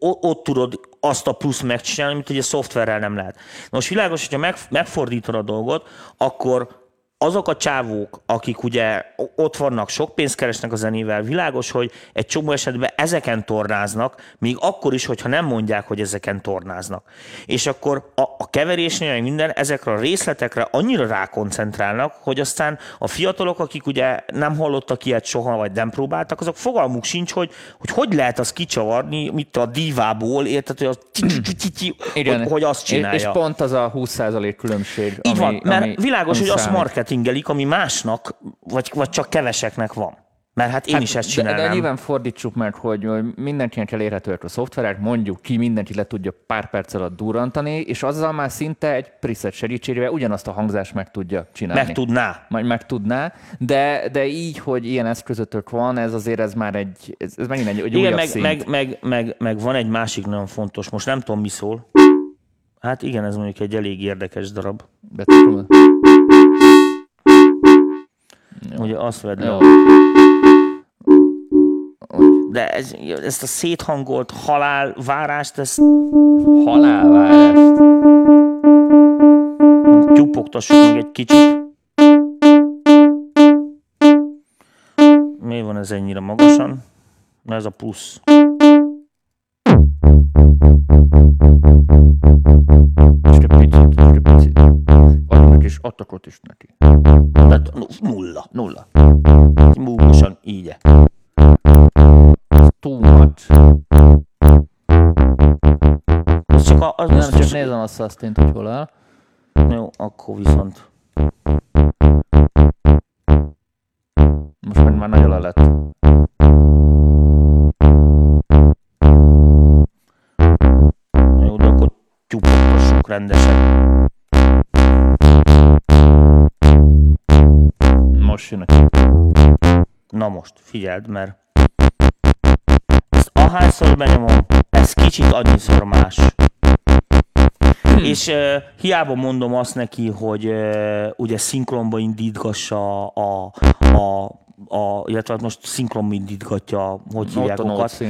ott tudod azt a plusz megcsinálni, amit ugye szoftverrel nem lehet. Most világos, hogyha meg, megfordítod a dolgot, akkor azok a csávók, akik ugye ott vannak, sok pénzt keresnek a zenével, világos, hogy egy csomó esetben ezeken tornáznak, még akkor is, hogyha nem mondják, hogy ezeken tornáznak. És akkor a, a keverésnél, meg minden, ezekre a részletekre annyira rákoncentrálnak, hogy aztán a fiatalok, akik ugye nem hallottak ilyet soha, vagy nem próbáltak, azok fogalmuk sincs, hogy hogy, hogy lehet azt kicsavarni, mit a divából, érted, hogy, az hogy, hogy azt csinálja. És, pont az a 20% különbség, Így van, mert világos, hogy azt számít. Marketingelik, ami másnak, vagy, vagy csak keveseknek van. Mert hát én hát, is ezt csinálnám. De, de nyilván fordítsuk meg, hogy mindenkinek elérhetőek a szoftverek, mondjuk ki, mindenki le tudja pár perc alatt durrantani, és azzal már szinte egy preset segítségével ugyanazt a hangzást meg tudja csinálni. Meg tudná. Majd meg tudná, de, de így, hogy ilyen eszközötök van, ez azért ez már egy, ez, ez megint egy, egy igen, meg, szint. Meg, meg, meg, meg, van egy másik nagyon fontos, most nem tudom, mi szól. Hát igen, ez mondjuk egy elég érdekes darab. Betököm. Ugye azt vedd le. De ez, ezt a széthangolt halálvárást, ezt... Halálvárást? Tyupogtassuk még egy kicsit. Miért van ez ennyire magasan? Na ez a plusz. És adtak is neki. Tehát nulla. Nulla. Múlgosan így too much. Az csak a, az nem, csak nézem a sustain hogy hol áll. Jó, akkor viszont. Most meg már nagyon le lett. Rendesen. Most jön Na most, figyeld, mert ahányszor benyomom, ez kicsit annyiszor más. Hmm. És uh, hiába mondom azt neki, hogy uh, ugye szinkronba indítgassa a, a, a illetve hát most szinkronba indítgatja, hogy hívják okat.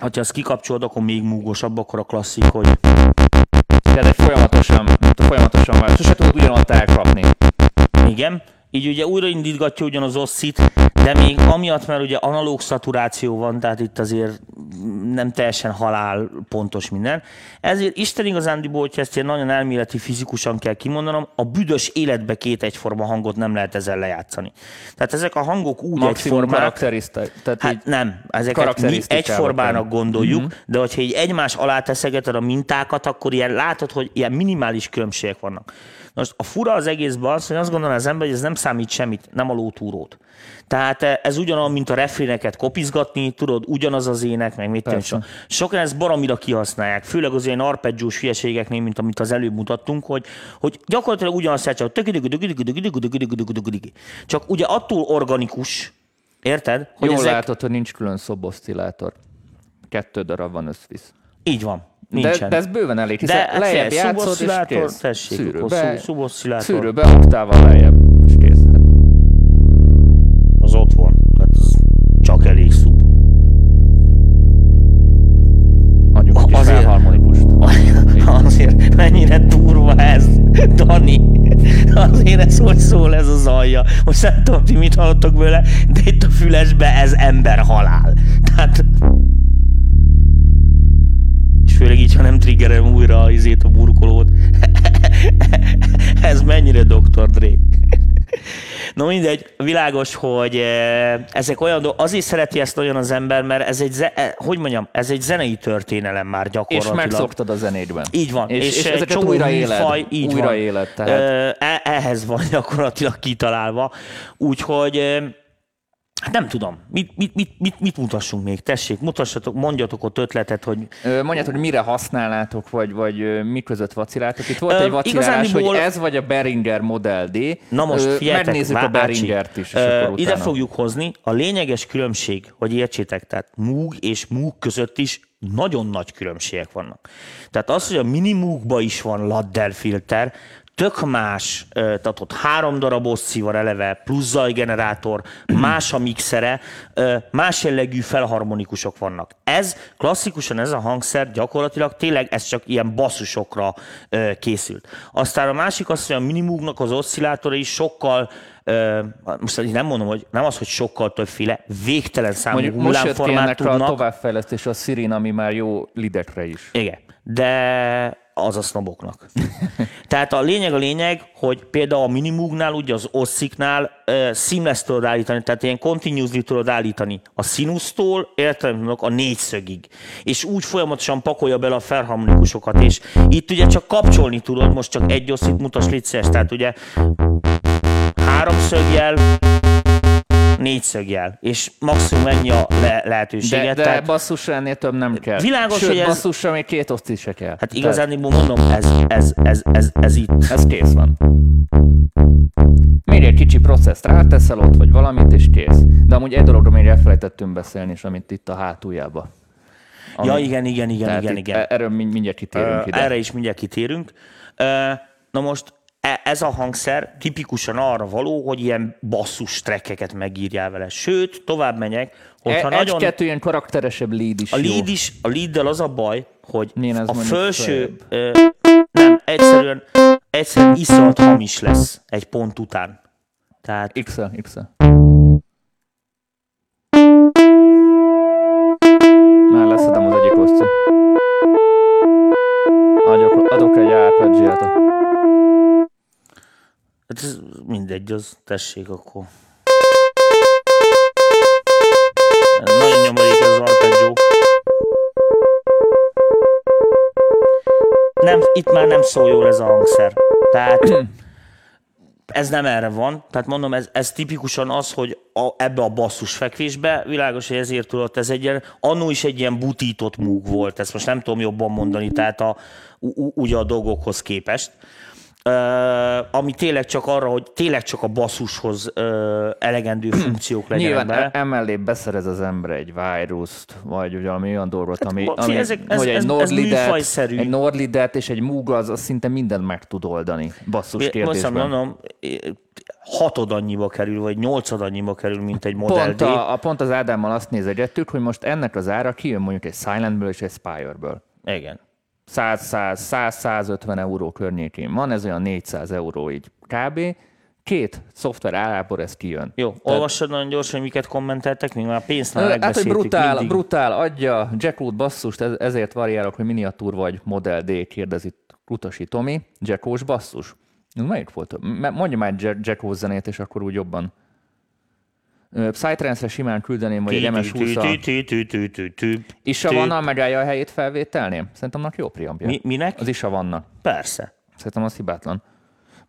Ha ezt kikapcsolod, akkor még múgosabb, akkor a klasszik, hogy... Tehát egy folyamatosan, folyamatosan már, sose tudod ugyanazt elkapni. Igen, így ugye újraindítgatja ugyanaz osszit, de még amiatt, mert ugye analóg szaturáció van, tehát itt azért nem teljesen halál pontos minden. Ezért Isten igazándiból, hogyha ezt ilyen nagyon elméleti, fizikusan kell kimondanom, a büdös életbe két egyforma hangot nem lehet ezzel lejátszani. Tehát ezek a hangok úgy Maximum egyformák... Tehát hát nem, ezeket mi egyformának gondoljuk, uh-huh. de hogyha így egymás alá teszegeted a mintákat, akkor ilyen látod, hogy ilyen minimális különbségek vannak. Most a fura az egészben az, hogy azt gondolom az ember, hogy ez nem számít semmit, nem a lótúrót. Tehát eh, ez ugyanaz, mint a refréneket kopizgatni, tudod, ugyanaz az ének, meg mit tudom. Sokan ezt baromira kihasználják, főleg az ilyen arpeggiós hülyeségeknél, mint amit az előbb mutattunk, hogy, hogy gyakorlatilag ugyanazt csak csak ugye attól organikus, érted? Hogy Jól ezek... látod, hogy nincs külön szoboszcillátor. Kettő darab van összvisz. Így van. Nincsen. De, de ez bőven elég, hiszen de, lejjebb játszod, és kész. Tessék, szűrőbe, szűrőbe oktával lejjebb, és kész. Az ott van, tehát az csak elég szub. Adjuk egy azért, felharmonikust. Azért mennyire durva ez, Dani. Azért ez hogy szól ez az alja. Most nem tudom, ti mit hallottok vele, de itt a fülesbe ez ember halál. Tehát főleg így, ha nem triggerem újra izét a burkolót. Ez mennyire Dr. Dre. No mindegy, világos, hogy eh, ezek olyan dolgok, azért szereti ezt olyan az ember, mert ez egy, eh, hogy mondjam, ez egy zenei történelem már gyakorlatilag. És megszoktad a zenédben. Így van. És, és, és ezeket újra éled. Faj, így újra van. éled. Tehát... Eh, ehhez van gyakorlatilag kitalálva. Úgyhogy Hát nem tudom. Mit, mit, mit, mit, mit mutassunk még? Tessék, mutassatok, mondjatok ott ötletet, hogy... Mondjátok, hogy mire használnátok, vagy, vagy mi között vaciláltok. Itt volt Ö, egy vacilálás, hogy ez vagy a Beringer Model D. Na most figyeljetek, Megnézzük a Beringert is. Ö, ide fogjuk hozni. A lényeges különbség, hogy értsétek, tehát Moog és Moog között is nagyon nagy különbségek vannak. Tehát az, hogy a mini Moogba is van ladder filter, tök más, tehát ott három darab van eleve, plusz zajgenerátor, más a mixere, más jellegű felharmonikusok vannak. Ez klasszikusan ez a hangszer gyakorlatilag tényleg ez csak ilyen basszusokra készült. Aztán a másik az, hogy a minimumnak az oszcillátora is sokkal most nem mondom, hogy nem az, hogy sokkal többféle, végtelen számú Mondjuk hullámformát most jött tudnak. a továbbfejlesztés a Sirin, ami már jó lidekre is. Igen, de az a sznoboknak. Tehát a lényeg a lényeg, hogy például a Minimoognál, ugye az Ossziknál uh, seamless tudod állítani, tehát ilyen continuously tudod állítani a színusztól, értelemben a négyszögig. És úgy folyamatosan pakolja bele a felharmonikusokat, és itt ugye csak kapcsolni tudod, most csak egy oszit mutas licces, tehát ugye háromszögjel, négyszögjel, és maximum ennyi a le- lehetőséget. De, de tehát, basszusra ennél több nem kell. Világos, Sőt, hogy ez- basszusra még két oszti se kell. hát igazán mondom, ez, ez, ez, ez, ez itt. Ez kész van. Még egy kicsi processzt ráteszel ott, vagy valamit, és kész. De amúgy egy dologról még elfelejtettünk beszélni, és amit itt a hátuljába. Ja, igen, igen, igen, Tehát igen, igen. e- Erről mind- mindjárt kitérünk Ö, ide. Erre is mindjárt kitérünk. Ö, Na most ez a hangszer tipikusan arra való, hogy ilyen basszus trekkeket megírjál vele. Sőt, tovább megyek, hogyha E- nagyon... Egy-kettő ilyen karakteresebb lead is A jó. lead is, a leaddel az a baj, hogy ez a felső, ö, nem, egyszerűen, egyszerűen iszonyat hamis lesz egy pont után. Tehát XL, XL. Már leszedem az egyik oszti. Adok, adok egy arpeggiát. Hát ez mindegy, az tessék akkor. Nagyon nyomorék ez az arpeggio. Nem, itt már nem szól jól ez a hangszer. Tehát ez nem erre van. Tehát mondom, ez, ez tipikusan az, hogy a, ebbe a basszus fekvésbe, világos, hogy ezért tudott, ez egy ilyen, annó is egy ilyen butított múg volt, ezt most nem tudom jobban mondani, tehát a, u, ugye a dolgokhoz képest. Uh, ami tényleg csak arra, hogy tényleg csak a basszushoz uh, elegendő funkciók legyenek Nyilván e- emellé beszerez az ember egy vírust, vagy valami olyan dolgot, ami, figyelj, ami Hát, ezek- ez- hogy egy ez Nordlidet, egy Nordlidet és egy Moog az, az szinte mindent meg tud oldani basszus Most kérdésben. mondom, hatod annyiba kerül, vagy nyolcad annyiba kerül, mint egy Model Pont, a, a, pont az Ádámmal azt nézegettük, hogy most ennek az ára kijön mondjuk egy Silentből és egy Spire-ből. Igen. 100-150 euró környékén van, ez olyan 400 euró így kb. Két szoftver árából ez kijön. Jó, olvassad nagyon gyorsan, hogy miket kommenteltek, még már pénztál Hát, hogy megbeszéltük brutál, mindig. brutál, adja Jackroot basszust, ez- ezért variálok, hogy miniatúr vagy Model D, kérdezi Kutasi Tomi. Jackós basszus. Melyik volt? Mondja már Jackós zenét, és akkor úgy jobban. Psytrance-re simán küldeném, vagy egy ms 20 Tü- tü- tü- tü- tü- tü- Is a vannak megállja a helyét felvételnél? Szerintem annak jó priampja. Mi- Minek? Az is a vannak. Persze. Szerintem az hibátlan.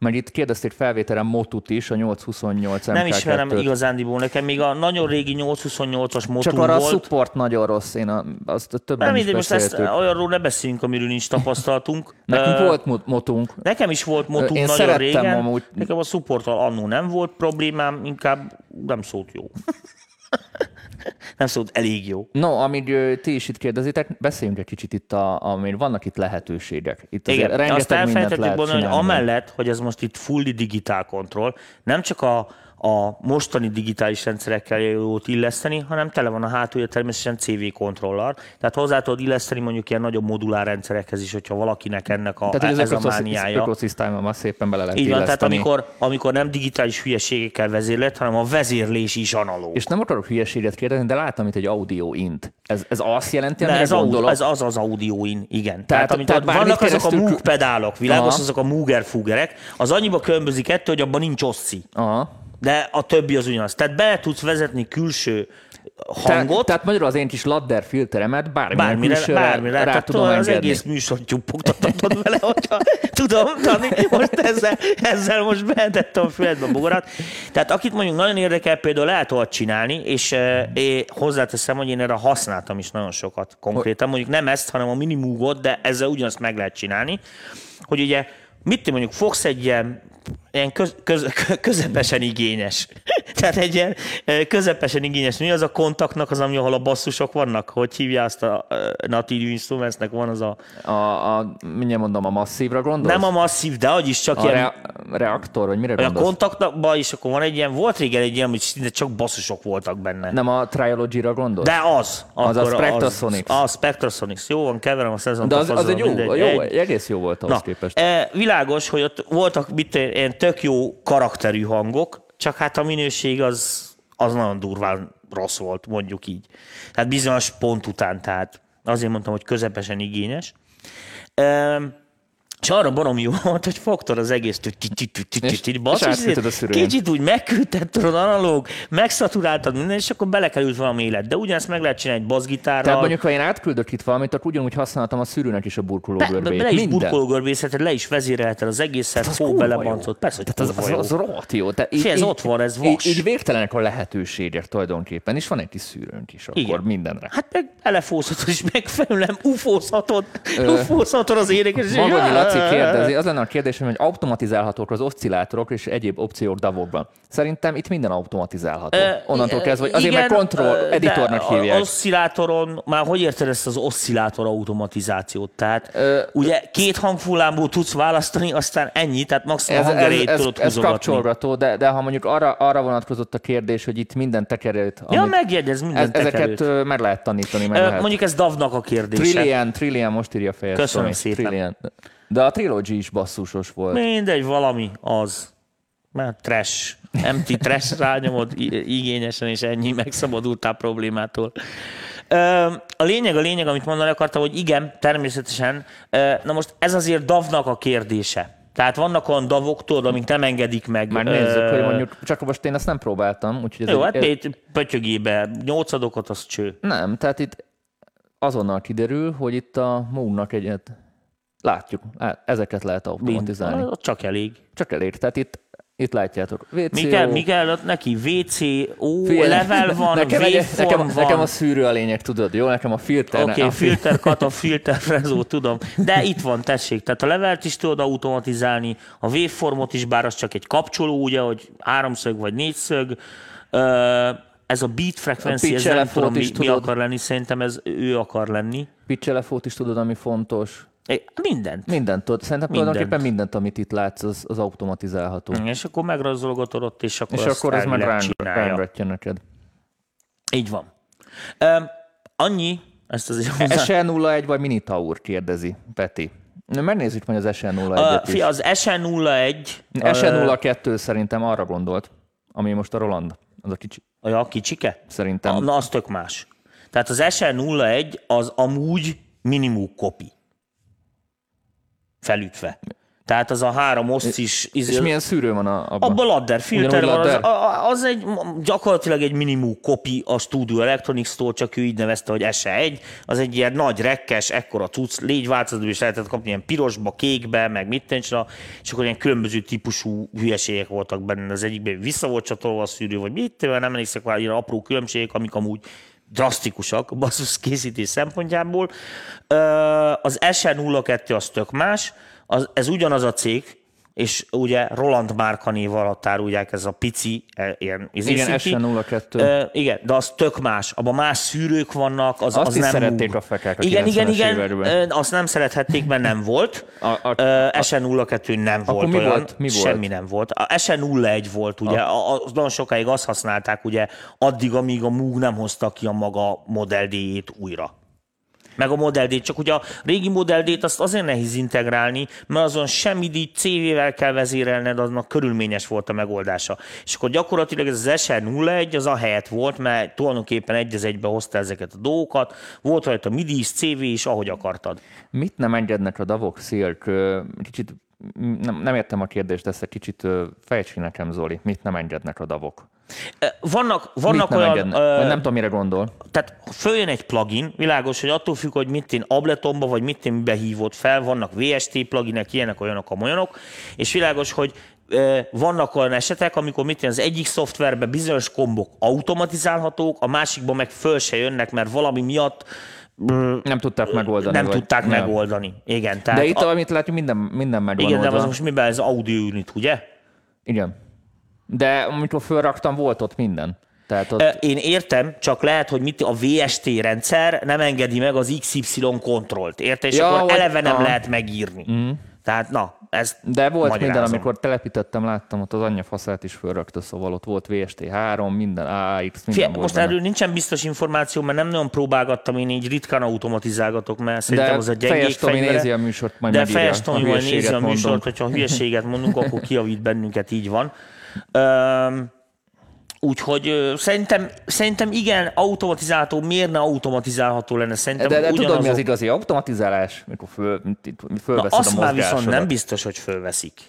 Meg itt kérdezték felvételen Motut is, a 828 Nem MK2-t. ismerem igazándiból, nekem még a nagyon régi 828-as motor Csak arra a volt. support nagyon rossz, én a, azt többen Nem mindegy, most ezt olyanról ne beszéljünk, amiről nincs tapasztalatunk. Nekünk Ö, volt mo- motunk, Nekem is volt motunk Én nagyon régen. amúgy. Nekem a supporttal annó nem volt problémám, inkább nem szólt jó. nem szólt elég jó. No, amíg ö, ti is itt kérdezitek, beszéljünk egy kicsit itt, a, amíg vannak itt lehetőségek. Itt Igen, azt rengeteg mindent elfelejtettük mondani, hogy amellett, hogy ez most itt fully digitál kontroll, nem csak a, a mostani digitális rendszerekkel jót illeszteni, hanem tele van a hátulja természetesen CV kontroller. Tehát hozzá tudod illeszteni mondjuk ilyen nagyobb modulár rendszerekhez is, hogyha valakinek ennek a, Tehát, hogy ez a az mániája. ökoszisztémában szépen bele lehet Így van, tehát amikor, amikor nem digitális hülyeségekkel vezérlet, hanem a vezérlés is analóg. És nem akarok hülyeséget kérdezni, de láttam itt egy audio int. Ez, ez azt jelenti, amire ez, audio, ez az az audioin, igen. Tehát, Tehát- tehát, tehát tehát vannak azok a kü- pedálok, világos, Aha. azok a Mooger fugerek, az annyiba különbözik ettől, hogy abban nincs osszi. Aha. De a többi az ugyanaz. Tehát be tudsz vezetni külső hangot, Te, tehát magyarul az én kis ladder filteremet bármilyen bármire, külsőre bármire. rá Tehát tudom tudod, az engedni. egész műsort tyúpogtatod vele, hogyha tudom, Dani, most ezzel, ezzel most behetettem a füledbe a bogarat. Tehát akit mondjuk nagyon érdekel, például lehet olyat csinálni, és e, én hozzáteszem, hogy én erre használtam is nagyon sokat konkrétan. Mondjuk nem ezt, hanem a minimúgot, de ezzel ugyanazt meg lehet csinálni, hogy ugye mit mondjuk fogsz egy ilyen ilyen köz, köz, közepesen igényes. Tehát egy ilyen közepesen igényes. Mi az a kontaktnak az, ami, ahol a basszusok vannak? Hogy hívja azt a Native Instrumentsnek van az a... A, a, mindjárt mondom, a masszívra gondolsz? Nem a masszív, de hogy is csak a ilyen... rea- reaktor, vagy mire Vagy a gondolsz? kontaktban is akkor van egy ilyen, volt régen egy ilyen, hogy szinte csak basszusok voltak benne. Nem a Triology-ra gondolsz? De az. Az a Spectrasonics. Az, a Spectrasonics. Jó van, keverem a szezon. De az, az egy jó, jó, egész jó volt ahhoz Na, képest. e, világos, hogy ott voltak mit, ilyen tök jó karakterű hangok, csak hát a minőség az, az nagyon durván rossz volt, mondjuk így. Tehát bizonyos pont után, tehát azért mondtam, hogy közepesen igényes. E, És arra barom jó volt, hogy fogtad az egész kicsit úgy megküldted, tudod, analóg, megszaturáltad minden, és akkor belekerült valami élet. De ugyanezt meg lehet csinálni egy bazgitárral. Tehát mondjuk, ha én átküldök itt valamit, akkor ugyanúgy használtam a szűrőnek is a burkológörbét. Be, be, le is burkológörbészeted, le is vezérelted az egészet, hó belebancolt. Persze, hogy Tehát az, az, az, rohadt jó. Tehát így, ez ott van, ez vas. Így, így végtelenek a lehetőségek tulajdonképpen, és van egy kis szűrőnk is akkor Igen. mindenre. Hát meg elefózhatod is megfelelően, ufózhatod, ufózhatod az énekes. Magadi Laci kérdezi, az lenne a kérdésem, hogy automatizálhatók az oszcillátorok és egyéb opciók davokban. Szerintem itt minden automatizálható. Onnantól kezdve, hogy azért igen, meg kontroll editornak hívják. Az oszcillátoron, már hogy érted ezt az oszcillátor automatizációt? Tehát e, ugye két hangfullámból tudsz választani, aztán ennyi, tehát maximum ez, hangerét ez, tudod ez, ez kapcsolgató, de, de ha mondjuk arra, arra vonatkozott a kérdés, hogy itt minden tekerőt... Ja, megjegyez minden ez, Ezeket meg lehet tanítani. Meg lehet. Mondjuk ez Davnak a kérdése. Trillian, Trillian most írja fejet. Köszönöm szépen. Trillian. De a Trilogy is basszusos volt. Mindegy, valami az. Mert trash, empty trash rányomod igényesen, és ennyi, megszabadultál problémától. A lényeg, a lényeg, amit mondani akartam, hogy igen, természetesen. Na most ez azért Davnak a kérdése. Tehát vannak olyan davok, tudod, amik nem engedik meg. Már nézzük, hogy mondjuk, csak most én ezt nem próbáltam. Úgyhogy ez Jó, hát egy, pötyögébe nyolcadokat, az cső. Nem, tehát itt azonnal kiderül, hogy itt a Moonnak egyet látjuk, ezeket lehet automatizálni. Mind, csak elég. Csak elég, tehát itt itt látjátok. VCO. Mi kell, mi kell neki? VCO, Fél, level van, nekem, nekem, van. Nekem a szűrő a lényeg, tudod, jó? Nekem a filter. Oké, okay, filter a filter frezó, tudom. De itt van, tessék. Tehát a levelt is tudod automatizálni, a waveformot is, bár az csak egy kapcsoló, ugye, hogy háromszög vagy négyszög. Ez a beat frekvencia, ez nem tudom, mi, mi akar lenni, szerintem ez ő akar lenni. Pitch is tudod, ami fontos. Mindent. Mindent tudod. Szerintem mindent. tulajdonképpen mindent, amit itt látsz, az, az automatizálható. És akkor megrajzolgatod ott, és akkor És akkor ez meg rángatja neked. Így van. Um, annyi, ezt azért hozzá... SE01 vagy Minitaur kérdezi Peti. Megnézzük majd az SE01-et is. Az SE01... SE02 szerintem arra gondolt, ami most a Roland. Az a kicsi. A kicsike? Szerintem. Na, az tök más. Tehát az SE01 az amúgy minimum kopi felütve. Tehát az a három oszcis... És izé, milyen szűrő van a, abban? Abban ladder filter van, az, az, egy gyakorlatilag egy minimum copy a Studio Electronics-tól, csak ő így nevezte, hogy SE1, az egy ilyen nagy rekkes, ekkora cucc, légyváltozatú, és lehetett kapni ilyen pirosba, kékbe, meg mit tencsra, és akkor ilyen különböző típusú hülyeségek voltak benne. Az egyikben vissza volt csatolva a szűrő, vagy mit, nem emlékszek ilyen apró különbségek, amik amúgy drasztikusak basszus készítés szempontjából. Az SR02 az tök más, az, ez ugyanaz a cég, és ugye Roland márka név alatt árulják ez a pici, e, ilyen Igen, SN02. Uh, igen, de az tök más. Abban más szűrők vannak, az, azt az nem szerették a fekák a Igen, igen, igen, években. azt nem szerethették, mert nem volt. A, a, a, SN02 nem volt mi olyan, volt? Mi volt? semmi nem volt. A SN01 volt, ugye, a, a, nagyon sokáig azt használták, ugye, addig, amíg a Moog nem hozta ki a maga Model D-jét újra meg a Model D, csak ugye a régi Model D-t azt azért nehéz integrálni, mert azon semmi díj CV-vel kell vezérelned, aznak körülményes volt a megoldása. És akkor gyakorlatilag ez az SR01 az a helyet volt, mert tulajdonképpen egy az egybe hozta ezeket a dolgokat, volt rajta MIDI is, CV is, ahogy akartad. Mit nem engednek a davok, Szilk? Kicsit nem, nem értem a kérdést, de ezt egy kicsit fejtsi nekem, Zoli. Mit nem engednek a davok? Vannak, vannak nem olyan... uh, nem tudom, mire gondol. Tehát följön egy plugin, világos, hogy attól függ, hogy mit én Abletonba, vagy mit én behívott fel, vannak VST pluginek, ilyenek, olyanok, amolyanok, és világos, hogy vannak olyan esetek, amikor mit az egyik szoftverben bizonyos kombok automatizálhatók, a másikban meg föl se jönnek, mert valami miatt nem tudták megoldani. Nem vagy. tudták nem. megoldani. Igen, tehát de itt, a... amit látjuk, minden, minden megvan Igen, oldva. de az most miben ez audio unit, ugye? Igen. De amikor fölraktam, volt ott minden. Tehát ott... Én értem, csak lehet, hogy mit a VST rendszer nem engedi meg az XY kontrollt, érted? És ja, akkor eleve nem a... lehet megírni. Mm. Tehát na, ez De volt magyarázom. minden, amikor telepítettem, láttam, ott az anyja faszát is fölrakta, szóval ott volt VST3, minden AX, minden Fie, volt Most benne. erről nincsen biztos információ, mert nem nagyon próbálgattam, én így ritkán automatizálgatok, mert szerintem az a gyengék Tomi nézi a műsort, majd De Fejes Tomi nézi a műsort, hogyha hülyeséget mondunk, akkor kiavít bennünket, így van. Um, Úgyhogy szerintem, szerintem igen, automatizálható, miért ne automatizálható lenne? Szerintem De, de tudod, mi ugyanazok- az igazi automatizálás? Mikor föl, Na, fölveszed azt a már viszont nem biztos, hogy fölveszik.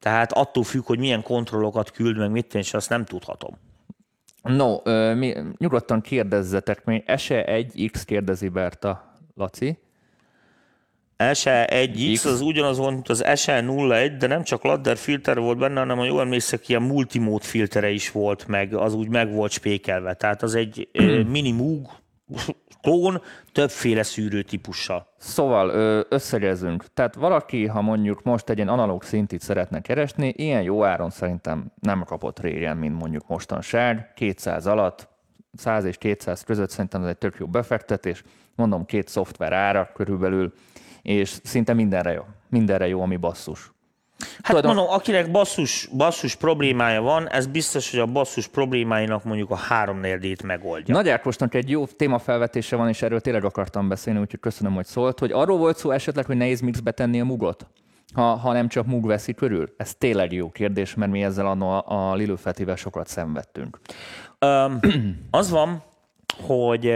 Tehát attól függ, hogy milyen kontrollokat küld meg, mit és azt nem tudhatom. No, mi, nyugodtan kérdezzetek még. SE 1X kérdezi Berta Laci. SE 1X X. az ugyanaz volt, mint az SE 01, de nem csak ladder filter volt benne, hanem ha jól emlékszek, ilyen multimód filtere is volt, meg az úgy meg volt spékelve. Tehát az egy ö, mini Moog klón többféle szűrő típussal. Szóval összegezünk. Tehát valaki, ha mondjuk most egy ilyen analóg szintit szeretne keresni, ilyen jó áron szerintem nem kapott régen, mint mondjuk mostanság. 200 alatt, 100 és 200 között szerintem ez egy tök jó befektetés. Mondom, két szoftver ára körülbelül, és szinte mindenre jó. Mindenre jó, ami basszus. Hát Tudom. mondom, akinek basszus, basszus problémája van, ez biztos, hogy a basszus problémáinak mondjuk a három nérdét megoldja. Nagy Ákosnak egy jó témafelvetése van, és erről tényleg akartam beszélni, úgyhogy köszönöm, hogy szólt, hogy arról volt szó esetleg, hogy nehéz mixbe tenni a mugot, ha, ha nem csak mug veszi körül? Ez tényleg jó kérdés, mert mi ezzel anno a, a Lilő Fetivel sokat szenvedtünk. Öm, az van, hogy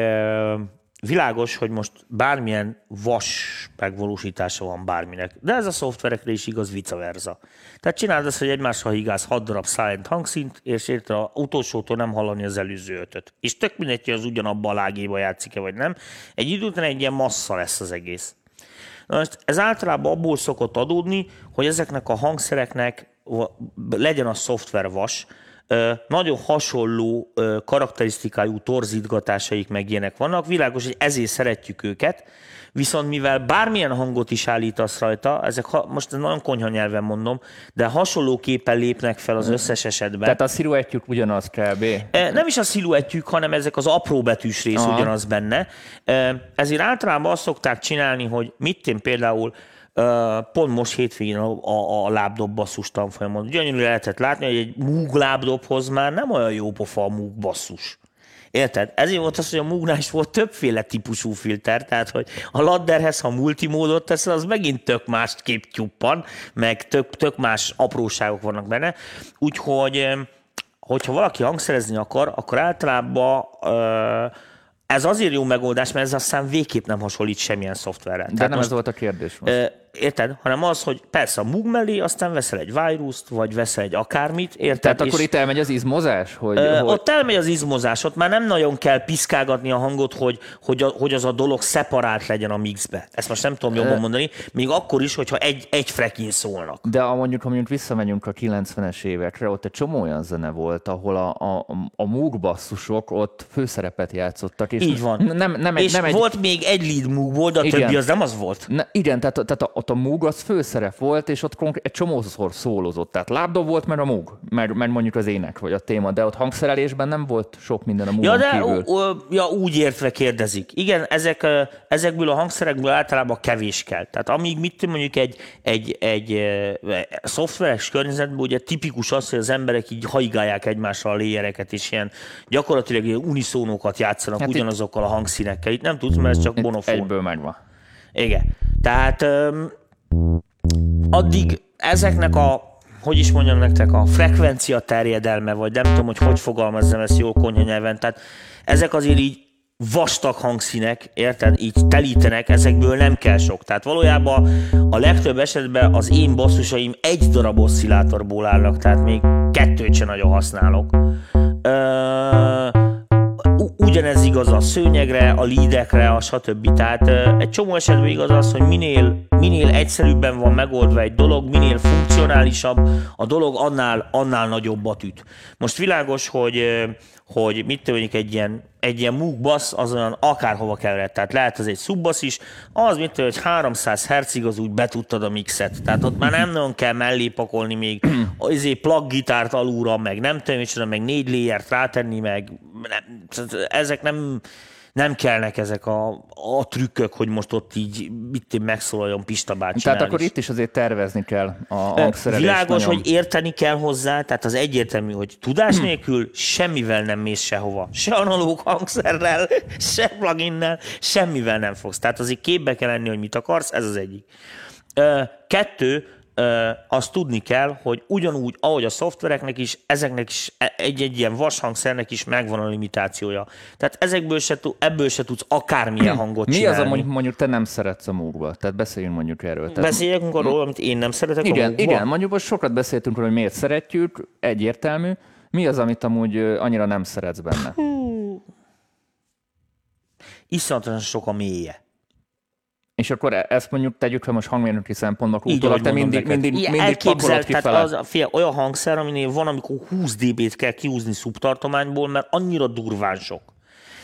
világos, hogy most bármilyen vas megvalósítása van bárminek, de ez a szoftverekre is igaz, vice versa. Tehát csináld azt, hogy egymásra higálsz 6 darab silent hangszint, és érte a utolsótól nem hallani az előző ötöt. És tök mindegy, hogy az ugyanabba a lágéba játszik-e vagy nem. Egy idő után egy ilyen massza lesz az egész. Na most ez általában abból szokott adódni, hogy ezeknek a hangszereknek legyen a szoftver vas, nagyon hasonló karakterisztikájú torzítgatásaik meg ilyenek vannak. Világos, hogy ezért szeretjük őket, viszont mivel bármilyen hangot is állítasz rajta, ezek ha, most nagyon konyha nyelven mondom, de hasonlóképpen lépnek fel az összes esetben. Tehát a sziluettjük ugyanaz kb. Nem is a sziluettjük, hanem ezek az apró betűs rész Aha. ugyanaz benne. Ezért általában azt szokták csinálni, hogy mit én például pont most hétvégén a, a, a lábdob basszus tanfolyamon. Gyönyörű lehetett látni, hogy egy Moog lábdobhoz már nem olyan jó pofa a Moog basszus. Érted? Ezért volt az, hogy a Moognál is volt többféle típusú filter, tehát hogy a ladderhez, ha multimódot teszel, az megint tök más kép tyuppan, meg tök, tök más apróságok vannak benne. Úgyhogy hogyha valaki hangszerezni akar, akkor általában ez azért jó megoldás, mert ez aztán végképp nem hasonlít semmilyen szoftverre. De nem ez volt a kérdés most. Érted? Hanem az, hogy persze a Moog mellé, aztán veszel egy vírust, vagy veszel egy akármit, érted? Tehát És- akkor itt elmegy az izmozás? Hogy, Ö, hogy... Ott elmegy az izmozás, ott már nem nagyon kell piszkálgatni a hangot, hogy, hogy, a, hogy az a dolog szeparált legyen a mixbe. Ezt most nem tudom jobban mondani, még akkor is, hogyha egy, egy frekin szólnak. De ha mondjuk, ha mondjuk visszamegyünk a 90-es évekre, ott egy csomó olyan zene volt, ahol a, a, a Moog basszusok ott főszerepet játszottak. És Így van. Nem, nem egy, És nem egy, volt még egy lead Moog volt, de a Igen. többi az nem az volt. Ne, igen, tehát, tehát a- ott a Moog az főszerep volt, és ott konkrét, egy csomószor szólózott. Tehát lábdob volt, meg a Moog, meg, meg mondjuk az ének, vagy a téma, de ott hangszerelésben nem volt sok minden a Ja, Moogon de kívül. ó, ó, ja, úgy értve kérdezik. Igen, ezek, ezekből a hangszerekből általában kevés kell. Tehát amíg mit mondjuk egy, egy, egy ö, szoftveres környezetben ugye tipikus az, hogy az emberek így haigálják egymásra a léjereket, és ilyen gyakorlatilag ilyen uniszónokat játszanak Hát hát itt- ugyanazokkal a hangszínekkel. Itt nem tudsz, mert ez csak Itt monofón. Egyből megvan. Igen. Tehát öm, addig ezeknek a hogy is mondjam nektek, a frekvencia terjedelme, vagy nem tudom, hogy hogy fogalmazzam ezt jól konyha nyelven, tehát ezek azért így vastag hangszínek, érted? Így telítenek, ezekből nem kell sok. Tehát valójában a legtöbb esetben az én basszusaim egy darab oszcillátorból állnak, tehát még kettőt sem nagyon használok. Ö, ugyanez igaz a szőnyegre, a lídekre, a stb. Tehát egy csomó esetben igaz az, hogy minél, minél egyszerűbben van megoldva egy dolog, minél funkcionálisabb a dolog, annál, annál nagyobbat üt. Most világos, hogy, hogy mit tudjuk, egy ilyen, egy ilyen Moog bass az olyan akárhova kevered. Tehát lehet az egy subbass is, az mit hogy 300 Hz az úgy betudtad a mixet. Tehát ott már nem nagyon kell mellé pakolni még azért plug gitárt alulra, meg nem tudom, micsoda, meg négy léjert rátenni, meg nem, ezek nem, nem kellnek ezek a, a trükkök, hogy most ott így mit megszólaljon Pista bácsi. Tehát akkor itt is azért tervezni kell a hangszerelést. Világos, nagyon. hogy érteni kell hozzá, tehát az egyértelmű, hogy tudás nélkül semmivel nem mész sehova. Se analóg hangszerrel, se pluginnel, semmivel nem fogsz. Tehát azért képbe kell lenni, hogy mit akarsz, ez az egyik. Kettő, azt tudni kell, hogy ugyanúgy, ahogy a szoftvereknek is, ezeknek is e- egy-egy ilyen vashangszernek is megvan a limitációja. Tehát ezekből se, ebből se tudsz akármilyen hangot Mi csinálni. az, amit mondjuk te nem szeretsz a múlva? Tehát beszéljünk mondjuk erről. Tehát, Beszéljünk arról, amit én nem szeretek a igen, múlva? igen, mondjuk most sokat beszéltünk róla, hogy miért szeretjük, egyértelmű. Mi az, amit amúgy annyira nem szeretsz benne? Iszonyatosan sok a mélye. És akkor e- ezt mondjuk tegyük fel most hangmérnöki szempontból, Így, utólag te mindig, neked. mindig, mindig pakolod elképzelt, tehát kifele. az, fia, olyan hangszer, aminél van, amikor 20 dB-t kell kiúzni szubtartományból, mert annyira durván sok.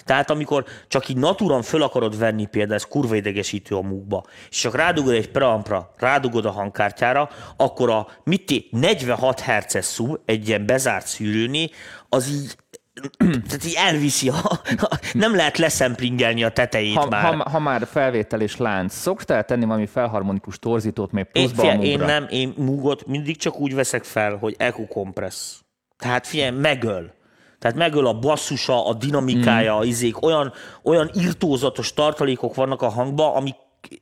Tehát amikor csak így natúran föl akarod venni például, ez kurva idegesítő a múkba, és csak rádugod egy preampra, rádugod a hangkártyára, akkor a mit té- 46 Hz szub egy ilyen bezárt szűrőné, az így tehát így elviszi, a, nem lehet leszempringelni a tetejét Ha, már. ha, ha, már felvétel és lánc, szoktál tenni valami felharmonikus torzítót még Én, pluszba figyelj, a én nem, én múgot mindig csak úgy veszek fel, hogy echo compress. Tehát figyelj, megöl. Tehát megöl a basszusa, a dinamikája, Mm. a izék, olyan, olyan irtózatos tartalékok vannak a hangba, amik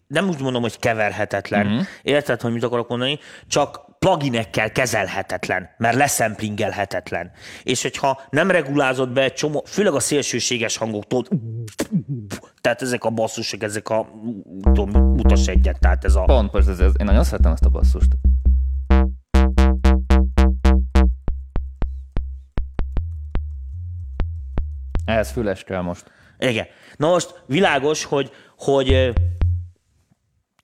nem úgy mondom, hogy keverhetetlen. Mm. Érted, hogy mit akarok mondani? Csak pluginekkel kezelhetetlen, mert leszemplingelhetetlen. És hogyha nem regulázod be egy csomó, főleg a szélsőséges hangok, tudod, tehát ezek a basszusok, ezek a, tudom, mutas egyet, tehát ez a... Pont, pont ez, ez, én nagyon szeretem ezt a basszust. Ehhez füles kell most. Igen. Na most világos, hogy, hogy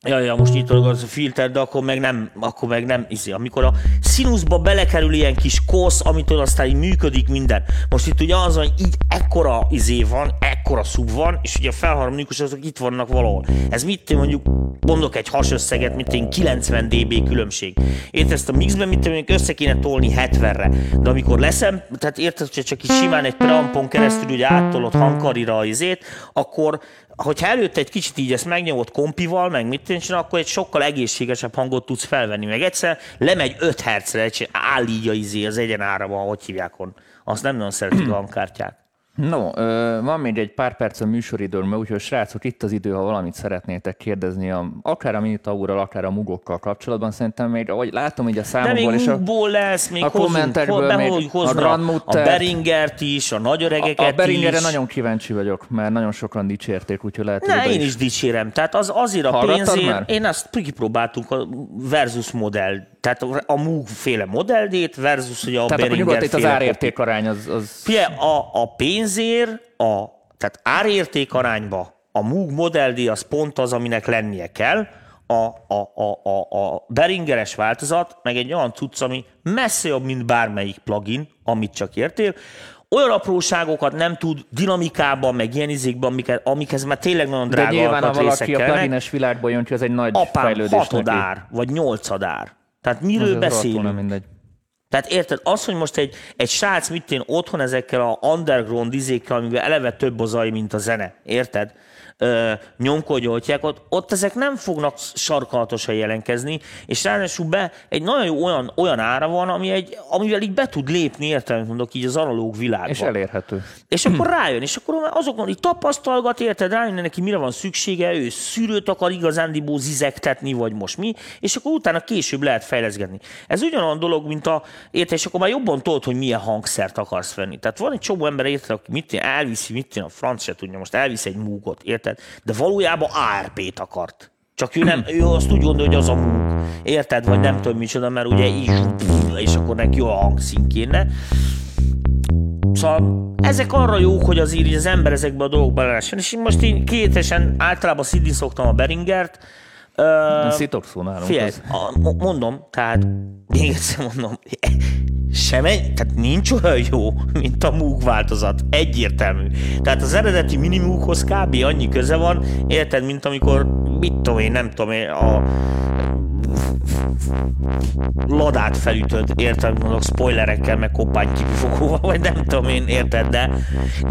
Ja, ja, most nyitod az a filter, de akkor meg nem, akkor meg nem, izé, amikor a színuszba belekerül ilyen kis kosz, amitől aztán így működik minden. Most itt ugye az, hogy így ekkora izé van, ekkora szub van, és ugye a felharmonikus azok itt vannak valahol. Ez mit én mondjuk, mondok egy hasösszeget, mint én 90 dB különbség. Érted, ezt a mixben mit én össze kéne tolni 70-re, de amikor leszem, tehát érted, hogy csak így simán egy preampon keresztül ugye áttolod hangkarira izét, akkor hogyha előtte egy kicsit így ezt megnyomod kompival, meg mit tűncsen, akkor egy sokkal egészségesebb hangot tudsz felvenni. Meg egyszer lemegy 5 hercre, áll így a izé az egyenáraba, hogy hívják on. Azt nem nagyon szeretik a hangkártyák. No, van még egy pár perc a műsoridőm, úgyhogy srácok, itt az idő, ha valamit szeretnétek kérdezni, a, akár a Minitaurral, akár a mugokkal kapcsolatban, szerintem még, ahogy látom így a De számokból, és a, lesz, még a hozzunk, kommentekből ho- még behozzuk a hozzá a, a Beringert is, a nagyöregeket a Beringerre is. nagyon kíváncsi vagyok, mert nagyon sokan dicsérték, úgyhogy lehet, Ne, hogy én is dicsérem. Tehát az azért a Hallgattad pénzért, már? én azt kipróbáltunk a versus modell, tehát a Moog féle modelldét versus ugye a Tehát akkor Behringer nyugodtan itt az árérték arány az, az Figyelj, a, a pénzért, a, tehát árérték arányba a Moog Model D az pont az, aminek lennie kell, a, a, a, a, a Beringeres változat, meg egy olyan cucc, ami messze jobb, mint bármelyik plugin, amit csak értél, olyan apróságokat nem tud dinamikában, meg ilyen izékben, amiket, amikhez már tényleg nagyon de drága nyilván, ha valaki a plugines világból jön ki, az egy nagy Apám fejlődés neki. hatodár, vagy nyolcadár. Tehát miről Az rohadtul beszélünk? nem mindegy. Tehát érted, az, hogy most egy, egy srác mit én otthon ezekkel a underground izékkel, amiben eleve több a zaj, mint a zene, érted? Ö, nyomkodjoltják, ott, ott ezek nem fognak sarkalatosan jelenkezni, és ráadásul be egy nagyon jó olyan, olyan ára van, ami egy, amivel így be tud lépni, értelmet mondok, így az analóg világba. És elérhető. És akkor rájön, és akkor azokon így tapasztalgat, érted, rájön neki, mire van szüksége, ő szűrőt akar igazándiból zizektetni, vagy most mi, és akkor utána később lehet fejleszgetni. Ez ugyanolyan dolog, mint a, érted, és akkor már jobban tudod, hogy milyen hangszert akarsz venni. Tehát van egy csomó ember, érted, aki mit elviszi, mit a franc se tudja, most elvisz egy múgot, érted, de valójában ARP-t akart. Csak ő, nem, ő azt úgy gondolja, hogy az a múg. Érted? Vagy nem tudom micsoda, mert ugye így, és akkor neki jó a hangszín kéne. Szóval ezek arra jók, hogy azért az ember ezekbe a dolgokba lehessen. És én most én kétesen általában szidni szoktam a Beringert. Ö, Szitokszó nálunk. Figyelj, az. a, mo- mondom, tehát még egyszer mondom, sem egy, tehát nincs olyan jó, mint a Moog változat. Egyértelmű. Tehát az eredeti minimúkhoz kb. annyi köze van, érted, mint amikor, mit tudom én, nem tudom én, a ladát felütöd, érted, mondok, spoilerekkel, meg koppánykipufogóval, vagy nem tudom én, érted, de,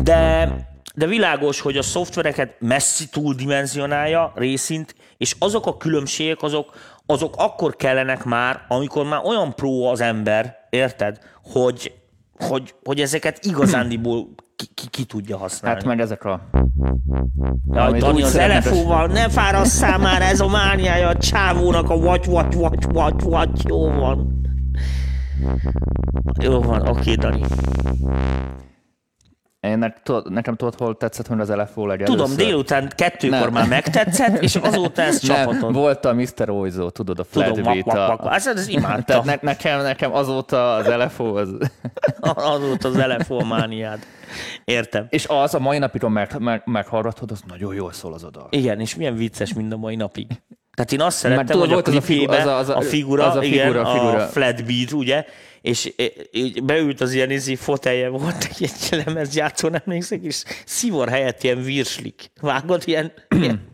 de, de világos, hogy a szoftvereket messzi túldimenzionálja részint, és azok a különbségek, azok, azok akkor kellenek már, amikor már olyan pró az ember, érted, hogy, hogy, hogy ezeket igazándiból ki, ki, ki tudja használni. Hát meg ezek a... Amit Dani, az elefóval, ne fárasszál már, ez a mániája a csávónak a vagy, vagy, vagy, vagy, vagy, jó van. Jó van, oké, Dani. Én tudod, nekem tudod, hol tetszett, hogy az LFO legelőször? Tudom, délután kettőkor Nem. már megtetszett, és azóta ez Nem, csapatod. volt a Mr. Oizó, tudod, a Tudom, flat vak, beat, vak, a- vak. Ez, ez imádtam. Tehát ne, nekem, nekem azóta az LFO az... Azóta az elefó mániád. Értem. És az a mai napig, meg, meg, meghallgatod, az nagyon jól szól az a dal. Igen, és milyen vicces mind a mai napig. Tehát én azt Mert szerettem, tudod, hogy a az a az a- az a- a figura, az a igen, figura, a figura. flat beat, ugye, és így beült az ilyen izi fotelje, volt egy, egy lemezjátszó, nem emlékszek, és szivor helyett ilyen virslik. Vágod, ilyen, ilyen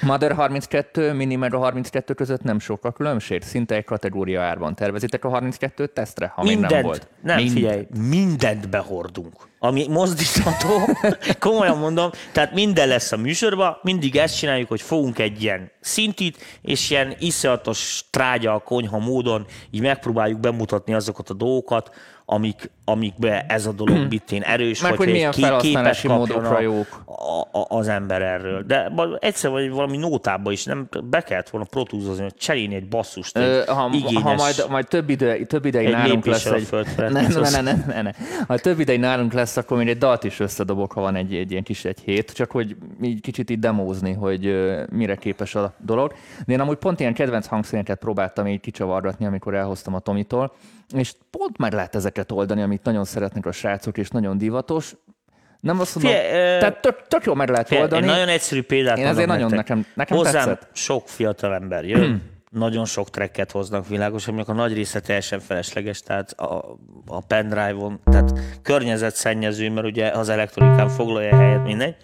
Mother 32, Mini Mega 32 között nem sok a különbség, szinte egy kategória árban tervezitek a 32 tesztre, ha még mindent, nem volt. nem, Mind- figyelj, mindent behordunk. Ami mozdítható, komolyan mondom, tehát minden lesz a műsorban, mindig ezt csináljuk, hogy fogunk egy ilyen szintit, és ilyen iszonyatos trágya, konyha módon így megpróbáljuk bemutatni azokat a dolgokat, amik, amikbe ez a dolog bitén erős, Meg hogy milyen egy ké- képet felhasználási kapjon módokra jók. a, a, az ember erről. De egyszer vagy valami nótába is nem be kellett volna protúzozni, hogy cserélni egy basszust, egy Ö, ha, igényes, ha majd, majd több, ide, több ideig Egy nálunk lesz egy... Ne, ne, ne, ne, ne, ne. Ha több ideig nálunk lesz, akkor még egy dalt is összedobok, ha van egy, egy ilyen kis egy hét, csak hogy így kicsit így demózni, hogy mire képes a dolog. De én amúgy pont ilyen kedvenc hangszereket próbáltam így kicsavargatni, amikor elhoztam a Tomitól, és pont meg lehet ezeket oldani, amit nagyon szeretnek a srácok, és nagyon divatos. Nem azt mondom, ö, tehát tök, tök jól meg lehet Figyelj, oldani. Egy nagyon egyszerű példát Én ezért nagyon nektek. nekem- nekem Hozzám tetszett. sok fiatal ember jön, nagyon sok tracket hoznak világos, aminek a nagy része teljesen felesleges, tehát a, a pendrive-on, tehát környezetszennyező, mert ugye az elektronikán foglalja helyet, mindegy.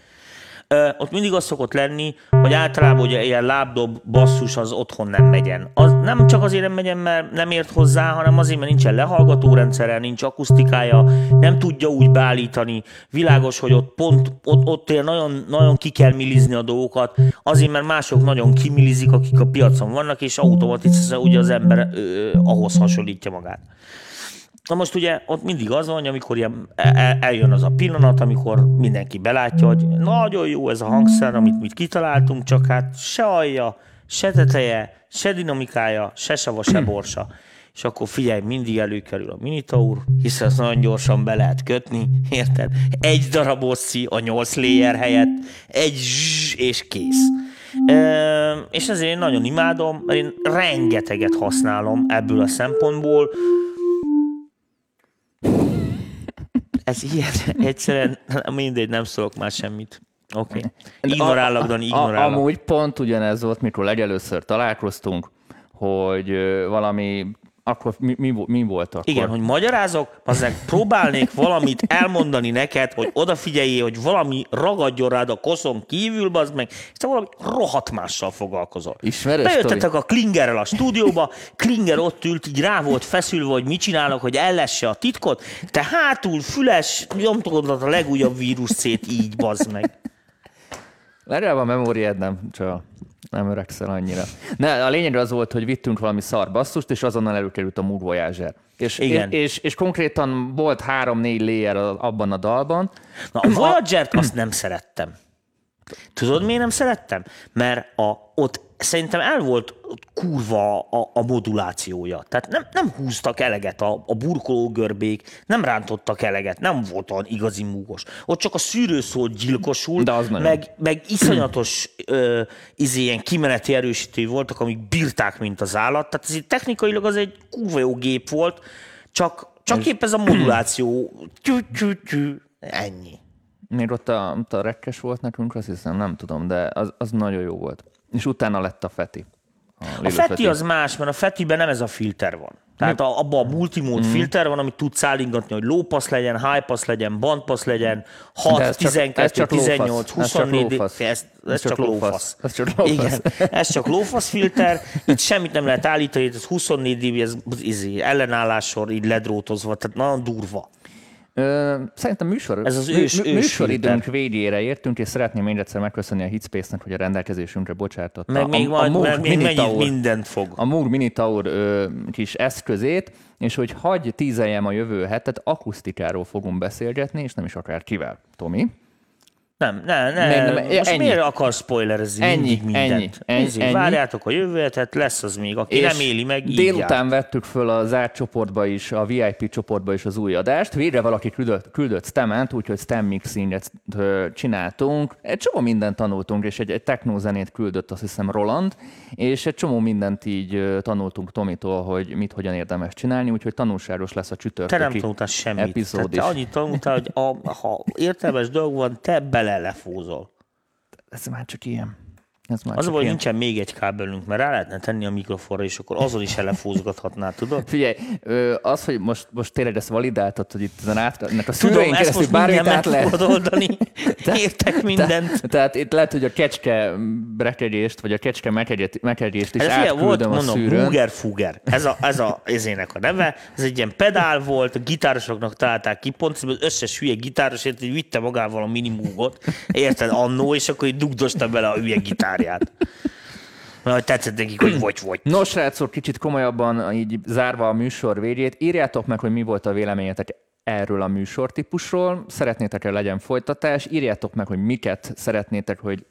Ott mindig az szokott lenni, hogy általában ugye ilyen lábdob basszus az otthon nem megyen. Az nem csak azért nem megyen, mert nem ért hozzá, hanem azért, mert nincsen lehallgató rendszere, nincs akusztikája, nem tudja úgy beállítani. Világos, hogy ott pont, ott, ott ilyen nagyon, nagyon ki kell millizni a dolgokat, azért, mert mások nagyon kimilizik, akik a piacon vannak, és automatikusan ugye az ember ö, ahhoz hasonlítja magát. Na most ugye ott mindig az van, hogy amikor ilyen el- eljön az a pillanat, amikor mindenki belátja, hogy nagyon jó ez a hangszer, amit mi kitaláltunk, csak hát se alja, se teteje, se dinamikája, se sava, se borsa. És akkor figyelj, mindig előkerül a Minitaur, hiszen ezt nagyon gyorsan be lehet kötni, érted? Egy darab osszi a nyolc layer helyett, egy zsss, és kész. Ö, és ezért én nagyon imádom, én rengeteget használom ebből a szempontból, ez ilyen egyszerűen, mindegy, nem szólok már semmit. Oké. Okay. Ignorállak, Dani, ignorállak. Amúgy pont ugyanez volt, mikor legelőször találkoztunk, hogy valami, akkor mi, mi, mi volt akkor? Igen, hogy magyarázok, aztán próbálnék valamit elmondani neked, hogy odafigyeljél, hogy valami ragadjon rád a koszon kívül, bazd meg, és te valami rohadt mással foglalkozol. Ismerős Bejöttetek a Klingerrel a stúdióba, Klinger ott ült, így rá volt feszülve, hogy mit csinálok, hogy ellesse a titkot, te hátul, füles, nyomtogatod a legújabb vírusszét így, bazd meg. Legalább a memóriád nem, csak nem öregszel annyira. Ne, a lényeg az volt, hogy vittünk valami szar basszust, és azonnal előkerült a Mood Voyager. És, Igen. És, és, és konkrétan volt három-négy layer abban a dalban. Na, a Voyager-t azt nem szerettem. Tudod, miért nem szerettem? Mert a, ott szerintem el volt kurva a, a modulációja. Tehát nem, nem húztak eleget a, a burkológörbék, nem rántottak eleget, nem volt olyan igazi múgos. Ott csak a szűrő szólt gyilkosul, De az meg, meg iszonyatos ö, izé, ilyen kimeneti erősítői voltak, amik bírták, mint az állat. Tehát ez technikailag az egy kurva jó gép volt, csak, csak épp ez a moduláció. Tyű, tyű, tyű, ennyi. Még ott a, ott a rekkes volt nekünk, azt hiszem, nem tudom, de az, az nagyon jó volt. És utána lett a Feti. A Lilo Feti az más, mert a Fetiben nem ez a filter van. Tehát a, abban a multimód mm. filter van, amit tudsz állingatni, hogy low pass legyen, high pass legyen, band pass legyen, 6, De ez csak- 12, ez csak low 18, pass. Ez csak 24, pass. ez, ez, Ez csak pass. pass. Ez csak low Igen, ez csak pass filter, itt semmit nem lehet állítani, ez 24 dB, ez izé, ellenállássor így ledrótozva, tehát nagyon durva. Ö, szerintem műsor, Ez az ős- mű, műsoridőnk végére értünk, és szeretném még egyszer megköszönni a Hitspace-nek, hogy a rendelkezésünkre bocsátotta Meg még, majd, Moog meg még mennyit mindent fog. a Moog Minitaur ö, kis eszközét, és hogy hagyj tízeljem a jövő hetet, akusztikáról fogunk beszélgetni, és nem is akár kivel. Tomi? Nem, ne, ne. Nem, nem, Most ennyi. miért akarsz spoilerezni Ennyi, mindig mindent? ennyi, ennyi, ennyi. Várjátok a jövő hetet, lesz az még, aki nem éli meg, így délután jár. vettük föl a zárt csoportba is, a VIP csoportba is az új adást. Végre valaki küldött, küldött Stemment, úgyhogy Stem mixinget csináltunk. Egy csomó mindent tanultunk, és egy, egy technózenét küldött azt hiszem Roland, és egy csomó mindent így tanultunk Tomitól, hogy mit hogyan érdemes csinálni, úgyhogy tanulságos lesz a Te nem csütörtöki tanultál semmit. epizód Tehát te annyit tanultál, hogy a, ha értelmes dolog van, te bele lefúzol. Ez már csak ilyen. Ez már Az hogy ilyen. nincsen még egy kábelünk, mert rá lehetne tenni a mikrofonra, és akkor azon is elefúzgathatnád, tudod? Figyelj, az, hogy most, most tényleg ezt validáltad, hogy itt ezen át, ennek a Tudom, ezt most bármit át lehet oldani. Értek mindent. Te, tehát itt lehet, hogy a kecske brekegést, vagy a kecske mekegyést is Ez ilyen volt, átküldöm a mondom, szűrőn. Buger Fuger. Ez a, ez a ezének a neve. Ez egy ilyen pedál volt, a gitárosoknak találták ki, pont az összes hülye gitárosért, hogy vitte magával a minimúgot, érted, annó, és akkor így dugdosta bele a hülye Mert hogy tetszett nekik, hogy vagy vagy. Nos, srácok, kicsit komolyabban, így zárva a műsor végét, írjátok meg, hogy mi volt a véleményetek erről a műsortípusról. Szeretnétek-e legyen folytatás? Írjátok meg, hogy miket szeretnétek, hogy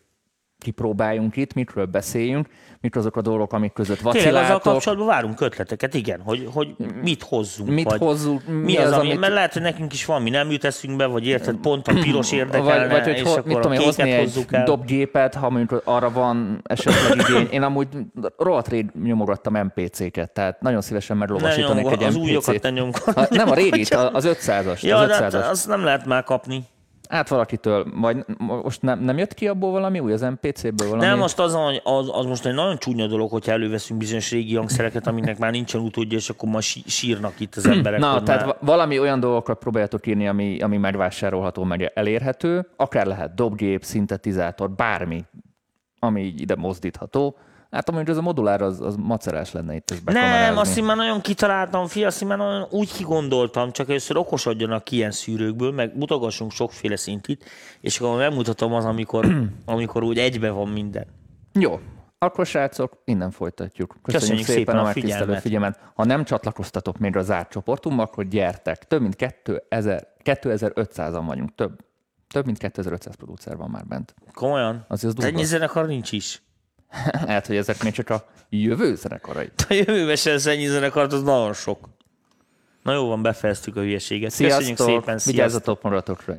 kipróbáljunk itt, mikről beszéljünk, mik azok a dolgok, amik között Tényleg azzal vaciláltok. kapcsolatban várunk ötleteket, igen, hogy, hogy mit hozzunk. Mit vagy hozzunk, mi mi az, az, ami, amit- mert lehet, hogy nekünk is van, mi nem jut eszünkbe, vagy érted, pont a piros érdekelne, vagy, vagy hogy és ho, akkor mit a tudom egy hozzuk el. dobgépet, ha mondjuk arra van esetleg igény. Én amúgy rohadt rég nyomogattam MPC-ket, tehát nagyon szívesen meglovasítanék egy az MPC-t. újokat ne nyomgat. Nem a régit, a- az 500-as. Ja, az de hát 500-as. azt nem lehet már kapni. Hát valakitől, vagy most nem, nem jött ki abból valami új, az MPC-ből valami? Nem, most az, hogy az, az most egy nagyon csúnya dolog, hogyha előveszünk bizonyos régi hangszereket, aminek már nincsen utódja, és akkor ma sí- sírnak itt az emberek. Na, tehát már... va- valami olyan dolgokat próbáljátok írni, ami, ami megvásárolható, meg elérhető. Akár lehet dobgép, szintetizátor, bármi, ami így ide mozdítható. Hát amúgy ez a modulár, az, az macerás lenne itt ezt Nem, azt én már nagyon kitaláltam, fia, azt én már nagyon úgy kigondoltam, csak először okosodjanak ki ilyen szűrőkből, meg mutogassunk sokféle szintit, és akkor megmutatom az, amikor, amikor úgy egybe van minden. Jó, akkor srácok, innen folytatjuk. Köszönjük, Köszönjük szépen, szépen a megtisztelő figyelmet. Ha nem csatlakoztatok még a zárt csoportunkba, akkor gyertek. Több mint 2000, 2500-an vagyunk, több. Több mint 2500 producer van már bent. Komolyan? Azért az Ennyi zenekar nincs is. Lehet, hogy ezek még csak a jövő zenekarai. A jövőben se lesz ennyi zenekart, az nagyon sok. Na jó van, befejeztük a hülyeséget. Köszönjük Sziasztok! szépen, sziasztok! Vigyázzatok magatokra!